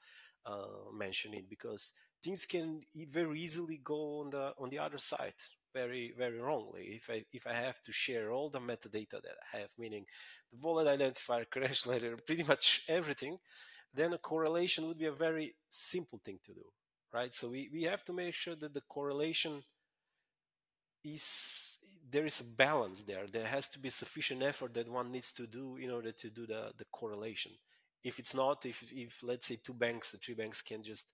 uh, mentioned it because things can very easily go on the on the other side very very wrongly if i if i have to share all the metadata that i have meaning the wallet identifier credential letter pretty much everything then a correlation would be a very simple thing to do right so we, we have to make sure that the correlation is there is a balance there. There has to be sufficient effort that one needs to do in order to do the, the correlation. If it's not, if, if let's say two banks, the three banks can just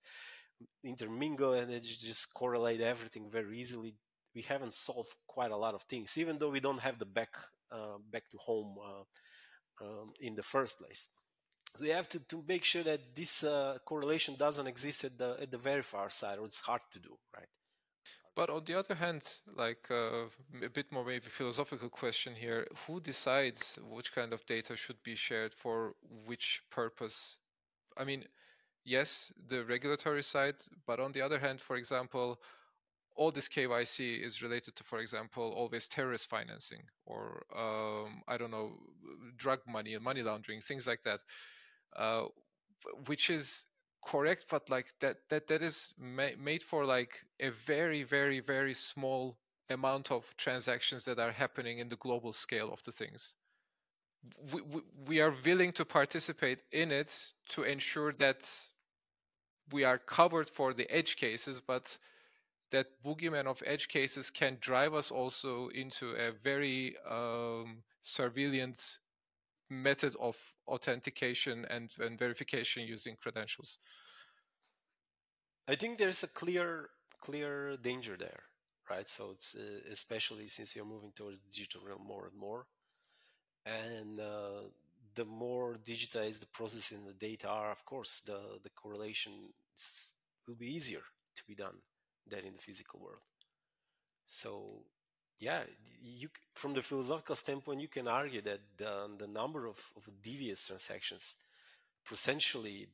intermingle and just correlate everything very easily, we haven't solved quite a lot of things, even though we don't have the back uh, back to home uh, um, in the first place. So we have to, to make sure that this uh, correlation doesn't exist at the at the very far side, or it's hard to do, right? But on the other hand, like uh, a bit more maybe philosophical question here: Who decides which kind of data should be shared for which purpose? I mean, yes, the regulatory side, but on the other hand, for example, all this KYC is related to, for example, always terrorist financing or um, I don't know, drug money and money laundering, things like that, uh, which is correct but like that that that is ma- made for like a very very very small amount of transactions that are happening in the global scale of the things. We, we, we are willing to participate in it to ensure that we are covered for the edge cases but that boogeyman of edge cases can drive us also into a very um, surveillance method of authentication and, and verification using credentials? I think there's a clear clear danger there, right? So it's uh, especially since you're moving towards digital realm more and more, and uh, the more digitized the process and the data are, of course, the the correlation will be easier to be done than in the physical world. So yeah, you from the philosophical standpoint, you can argue that the, the number of, of devious transactions, potentially,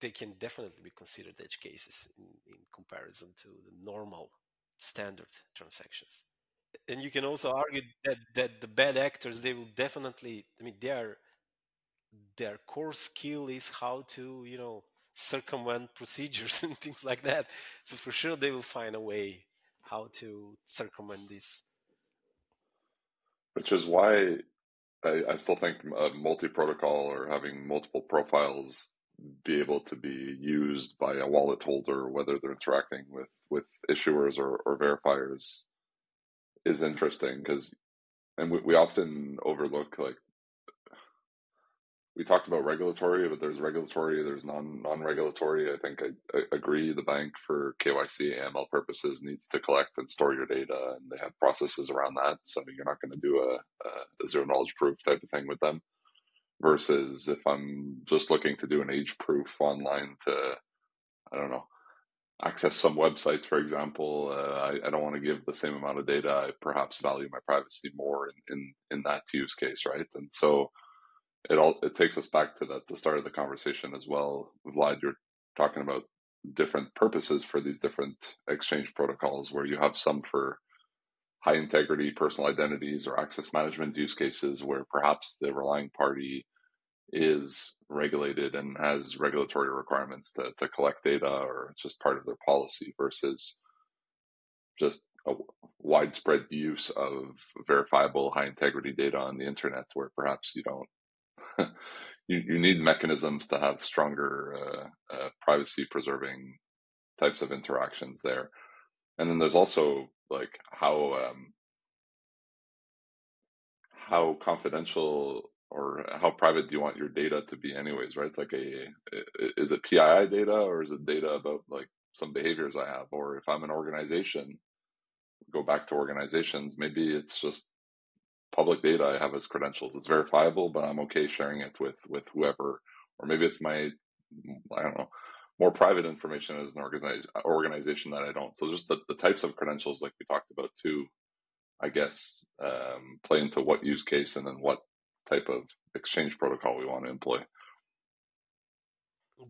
they can definitely be considered edge cases in, in comparison to the normal standard transactions. And you can also argue that, that the bad actors, they will definitely, I mean, their their core skill is how to, you know, circumvent procedures and things like that. So for sure, they will find a way how to circumvent these which is why I, I still think a uh, multi-protocol or having multiple profiles be able to be used by a wallet holder, whether they're interacting with with issuers or, or verifiers, is interesting because, and we, we often overlook like we talked about regulatory, but there's regulatory, there's non non regulatory. I think I, I, agree. The bank for KYC AML purposes needs to collect and store your data, and they have processes around that. So you're not going to do a, a, zero knowledge proof type of thing with them. Versus if I'm just looking to do an age proof online to, I don't know, access some websites, for example, uh, I, I, don't want to give the same amount of data. I perhaps value my privacy more in in, in that use case, right? And so it all it takes us back to that the start of the conversation as well. Vlad, you're talking about different purposes for these different exchange protocols, where you have some for high integrity personal identities or access management use cases, where perhaps the relying party is regulated and has regulatory requirements to, to collect data or just part of their policy versus just a widespread use of verifiable high integrity data on the internet where perhaps you don't you, you need mechanisms to have stronger uh, uh, privacy preserving types of interactions there. And then there's also like how um, how confidential or how private do you want your data to be anyways right it's like a is it pii data or is it data about like some behaviors i have or if i'm an organization go back to organizations maybe it's just public data i have as credentials it's verifiable but i'm okay sharing it with with whoever or maybe it's my i don't know more private information as an organization that i don't so just the, the types of credentials like we talked about too I guess, um, play into what use case and then what type of exchange protocol we want to employ.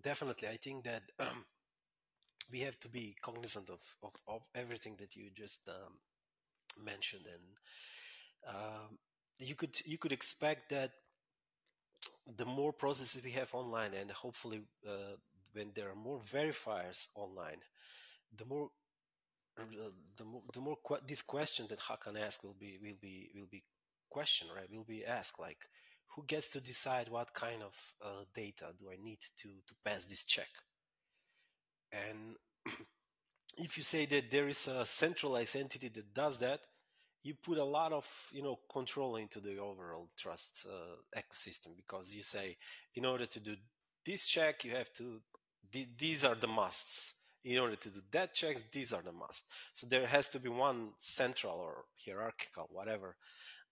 Definitely. I think that um, we have to be cognizant of, of, of everything that you just um, mentioned. And um, you could you could expect that the more processes we have online and hopefully uh, when there are more verifiers online, the more the, more, the more this question that Hakan asked will be will be will be question right? Will be asked like who gets to decide what kind of uh, data do I need to to pass this check? And if you say that there is a centralized entity that does that you put a lot of you know control into the overall trust uh, ecosystem because you say in order to do this check you have to th- these are the musts in order to do that checks, these are the musts So there has to be one central or hierarchical, whatever,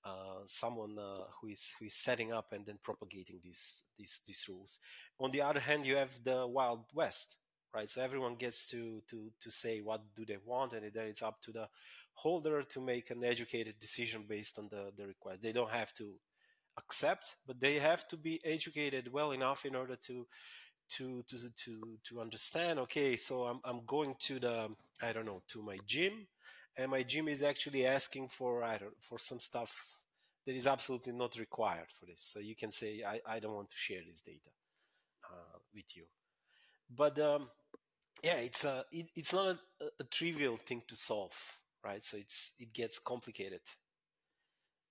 uh, someone uh, who is who is setting up and then propagating these these these rules. On the other hand, you have the Wild West, right? So everyone gets to to to say what do they want, and then it's up to the holder to make an educated decision based on the the request. They don't have to accept, but they have to be educated well enough in order to to to to to understand okay so i'm i'm going to the i don't know to my gym and my gym is actually asking for i don't for some stuff that is absolutely not required for this. So you can say i i don't want to share this data uh, with you. But um yeah it's a it, it's not a, a trivial thing to solve right? So it's it gets complicated.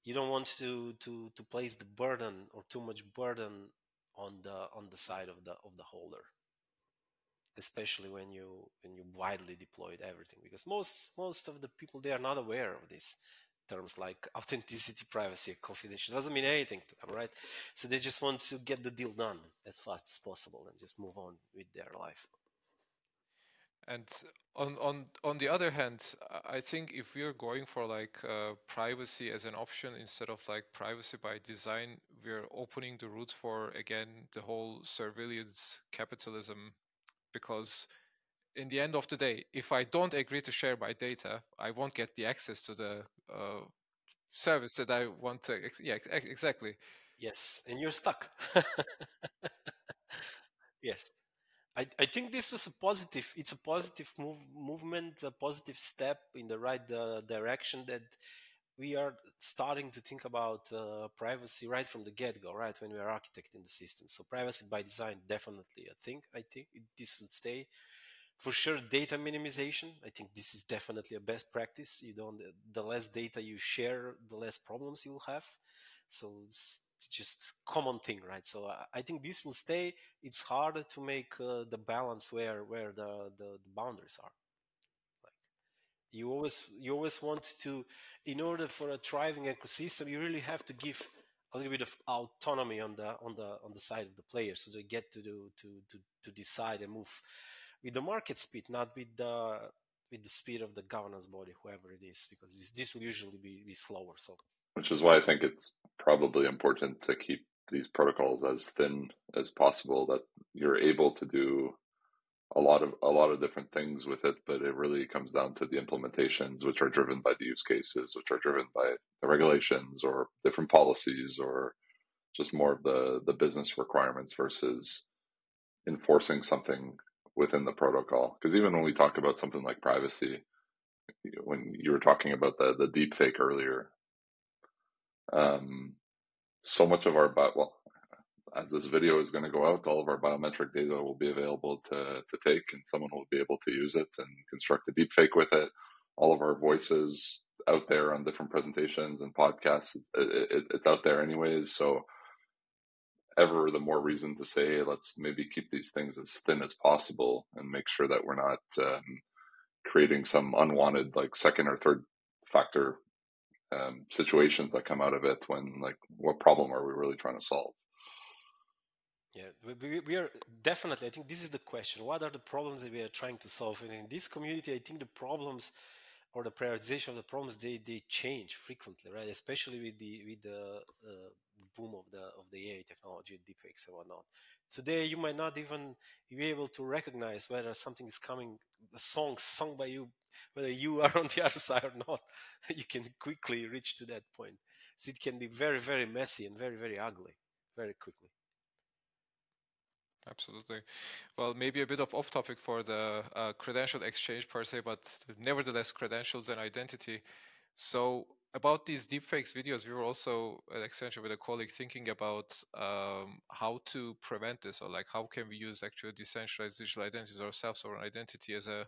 You don't want to to to place the burden or too much burden on the on the side of the of the holder especially when you when you widely deployed everything because most most of the people they are not aware of these terms like authenticity privacy and confidential doesn't mean anything to them right? So they just want to get the deal done as fast as possible and just move on with their life and on on on the other hand, I think if we're going for like uh, privacy as an option instead of like privacy by design, we're opening the route for again the whole surveillance capitalism, because in the end of the day, if I don't agree to share my data, I won't get the access to the uh, service that I want to. Ex- yeah, ex- exactly. Yes, and you're stuck. yes. I, I think this was a positive. It's a positive move, movement, a positive step in the right uh, direction that we are starting to think about uh, privacy right from the get-go, right when we are architecting the system. So privacy by design, definitely. I think I think this will stay. For sure, data minimization. I think this is definitely a best practice. You don't. The less data you share, the less problems you'll have. So just common thing, right? So I think this will stay. It's hard to make uh, the balance where where the, the, the boundaries are. Like you always you always want to, in order for a thriving ecosystem, you really have to give a little bit of autonomy on the on the on the side of the players, so they get to do to to to decide and move with the market speed, not with the with the speed of the governance body, whoever it is, because this, this will usually be, be slower. So which is why I think it's probably important to keep these protocols as thin as possible that you're able to do a lot of a lot of different things with it but it really comes down to the implementations which are driven by the use cases which are driven by the regulations or different policies or just more of the the business requirements versus enforcing something within the protocol. Because even when we talk about something like privacy when you were talking about the the deep fake earlier um, so much of our bio, well, as this video is going to go out, all of our biometric data will be available to, to take, and someone will be able to use it and construct a deepfake with it. All of our voices out there on different presentations and podcasts, it, it, it's out there anyways. So ever the more reason to say let's maybe keep these things as thin as possible and make sure that we're not um, creating some unwanted like second or third factor um, situations that come out of it when like what problem are we really trying to solve? Yeah we, we are definitely i think this is the question. What are the problems that we are trying to solve? And in this community i think the problems or the prioritization of the problems they, they change frequently right? Especially with the with the uh, boom of the of the AI technology, deepfakes and whatnot. Today, you might not even be able to recognize whether something is coming, a song sung by you, whether you are on the other side or not. you can quickly reach to that point. So it can be very, very messy and very, very ugly, very quickly. Absolutely. Well, maybe a bit of off topic for the uh, credential exchange per se, but nevertheless, credentials and identity. So about these deepfakes videos, we were also at Accenture with a colleague thinking about um, how to prevent this, or like how can we use actual decentralized digital identities ourselves or self-sovereign identity as a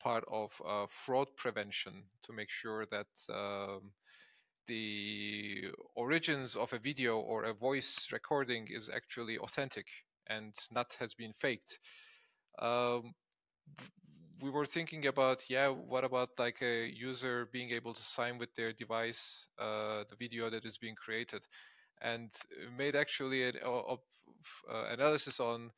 part of uh, fraud prevention to make sure that um, the origins of a video or a voice recording is actually authentic and not has been faked. Um, we were thinking about yeah what about like a user being able to sign with their device uh, the video that is being created? And made actually an uh, analysis on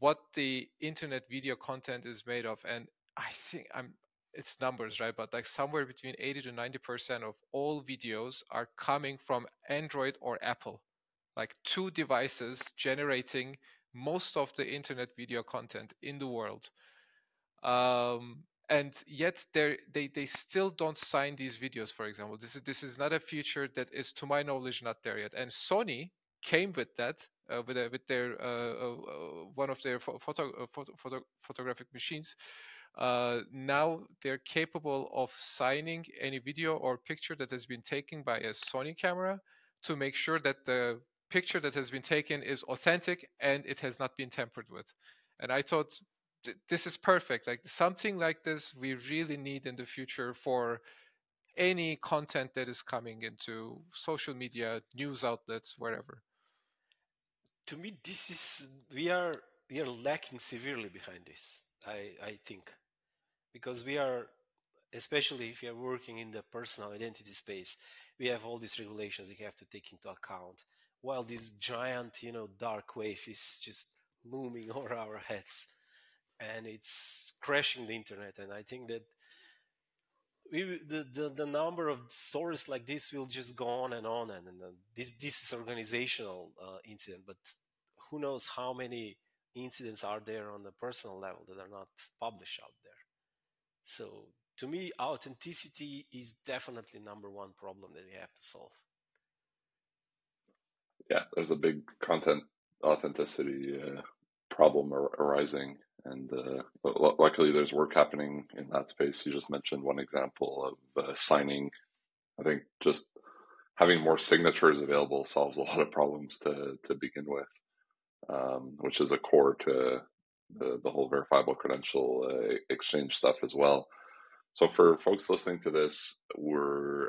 what the internet video content is made of. And i think i'm it's numbers right? But like somewhere between 80 to 90 percent of all videos are coming from android or apple. Like two devices generating most of the internet video content in the world um, and yet they they still don't sign these videos for example. This is this is not a feature that is to my knowledge not there yet. And sony came with that uh, with a, with their uh, uh, one of their photo, uh, photo, photo photographic machines. Uh, now they're capable of signing any video or picture that has been taken by a sony camera to make sure that the picture that has been taken is authentic and it has not been tampered with. And i thought this is perfect. Like something like this, we really need in the future for any content that is coming into social media, news outlets, wherever. To me, this is we are we are lacking severely behind this. I I think because we are, especially if you are working in the personal identity space, we have all these regulations you have to take into account. While this giant, you know, dark wave is just looming over our heads and it's crashing the internet. And I think that we, the, the, the number of stories like this will just go on and on. And, and uh, this, this is organizational uh, incident, but who knows how many incidents are there on the personal level that are not published out there. So to me, authenticity is definitely number one problem that we have to solve. Yeah, there's a big content authenticity uh, problem ar- arising and uh, luckily, there's work happening in that space. You just mentioned one example of uh, signing. I think just having more signatures available solves a lot of problems to to begin with, um, which is a core to the, the whole verifiable credential uh, exchange stuff as well. So for folks listening to this, we're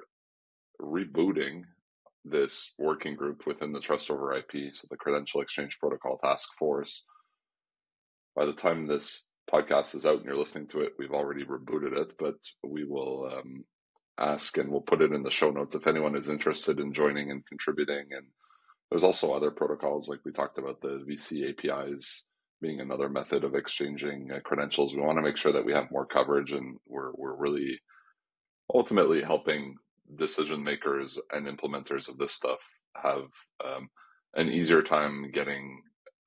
rebooting this working group within the Trust over IP, so the Credential Exchange Protocol Task Force by the time this podcast is out and you're listening to it, we've already rebooted it, but we will um, ask and we'll put it in the show notes if anyone is interested in joining and contributing. And there's also other protocols, like we talked about the VC APIs being another method of exchanging uh, credentials. We want to make sure that we have more coverage and we're, we're really ultimately helping decision makers and implementers of this stuff have um, an easier time getting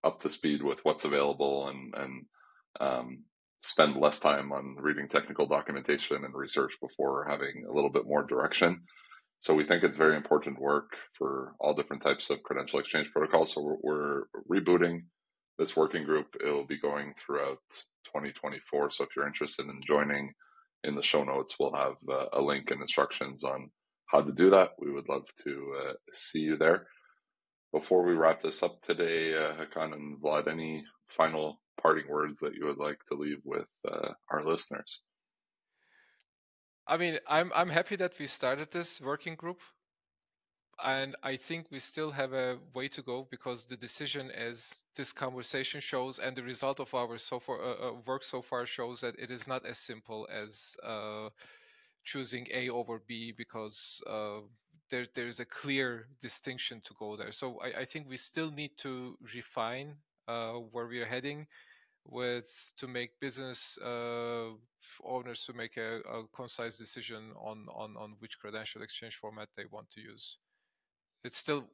up to speed with what's available and and um, spend less time on reading technical documentation and research before having a little bit more direction. So we think it's very important work for all different types of credential exchange protocols. So we're, we're rebooting this working group. It'll be going throughout 2024. So if you're interested in joining, in the show notes, we'll have uh, a link and instructions on how to do that. We would love to uh, see you there before we wrap this up today, uh, Hakan and Vlad, any final parting words that you would like to leave with uh, our listeners? I mean, I'm I'm happy that we started this working group. and I think we still have a way to go because the decision, as this conversation shows, and the result of our so far uh, uh, work so far shows that it is not as simple as uh, choosing A over B because uh, there there is a clear distinction to go there. So I, I think we still need to refine uh, where we are heading with to make business uh, owners to make a, a, concise decision on, on on which credential exchange format they want to use it's still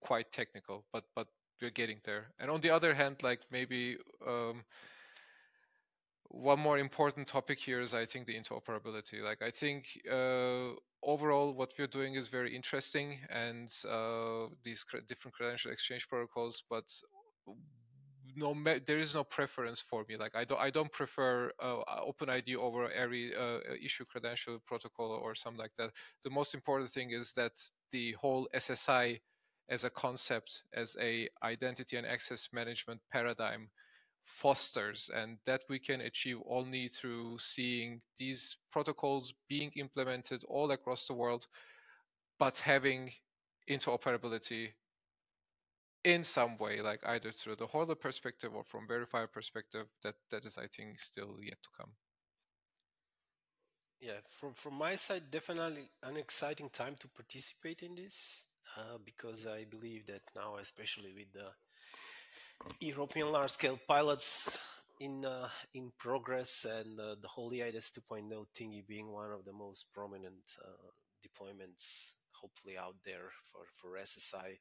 quite technical, but but we're getting there. And on the other hand, like maybe um, one more important topic here is I think the interoperability. Like I think uh, overall what we're doing is very interesting and uh, these cre- different credential exchange protocols, but no there is no preference for me. Like i don't i don't prefer uh, openid over Aries uh, issue credential protocol or something like that. The most important thing is that the whole ssi as a concept as a identity and access management paradigm fosters and that we can achieve only through seeing these protocols being implemented all across the world but having interoperability in some way, like either through the holder perspective or from verifier perspective, that that is, I think, still yet to come. Yeah, from from my side, definitely an exciting time to participate in this uh, because I believe that now, especially with the European large-scale pilots in uh, in progress and uh, the whole eIDAS 2.0 thingy being one of the most prominent uh, deployments, hopefully out there for for SSI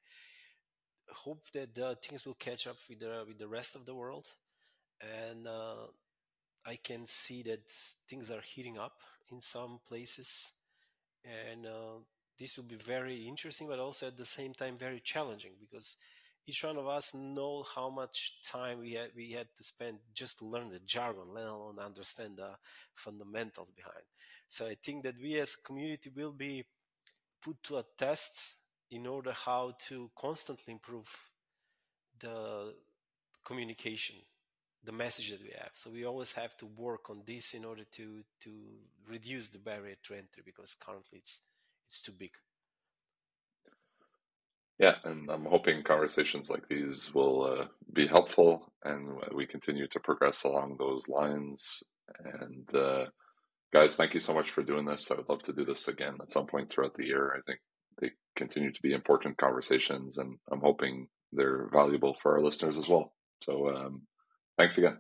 hope that uh, things will catch up with the with the rest of the world, and uh, I can see that things are heating up in some places, and this will be very interesting, but also at the same time very challenging because each one of us know how much time we had we had to spend just to learn the jargon, let alone understand the fundamentals behind. So I think that we as a community will be put to a test in order how to constantly improve the communication the message that we have so we always have to work on this in order to to reduce the barrier to entry because currently it's it's too big yeah and i'm hoping conversations like these will uh, be helpful and we continue to progress along those lines and uh, guys thank you so much for doing this i would love to do this again at some point throughout the year i think they continue to be important conversations, and I'm hoping they're valuable for our listeners as well. So, um, thanks again.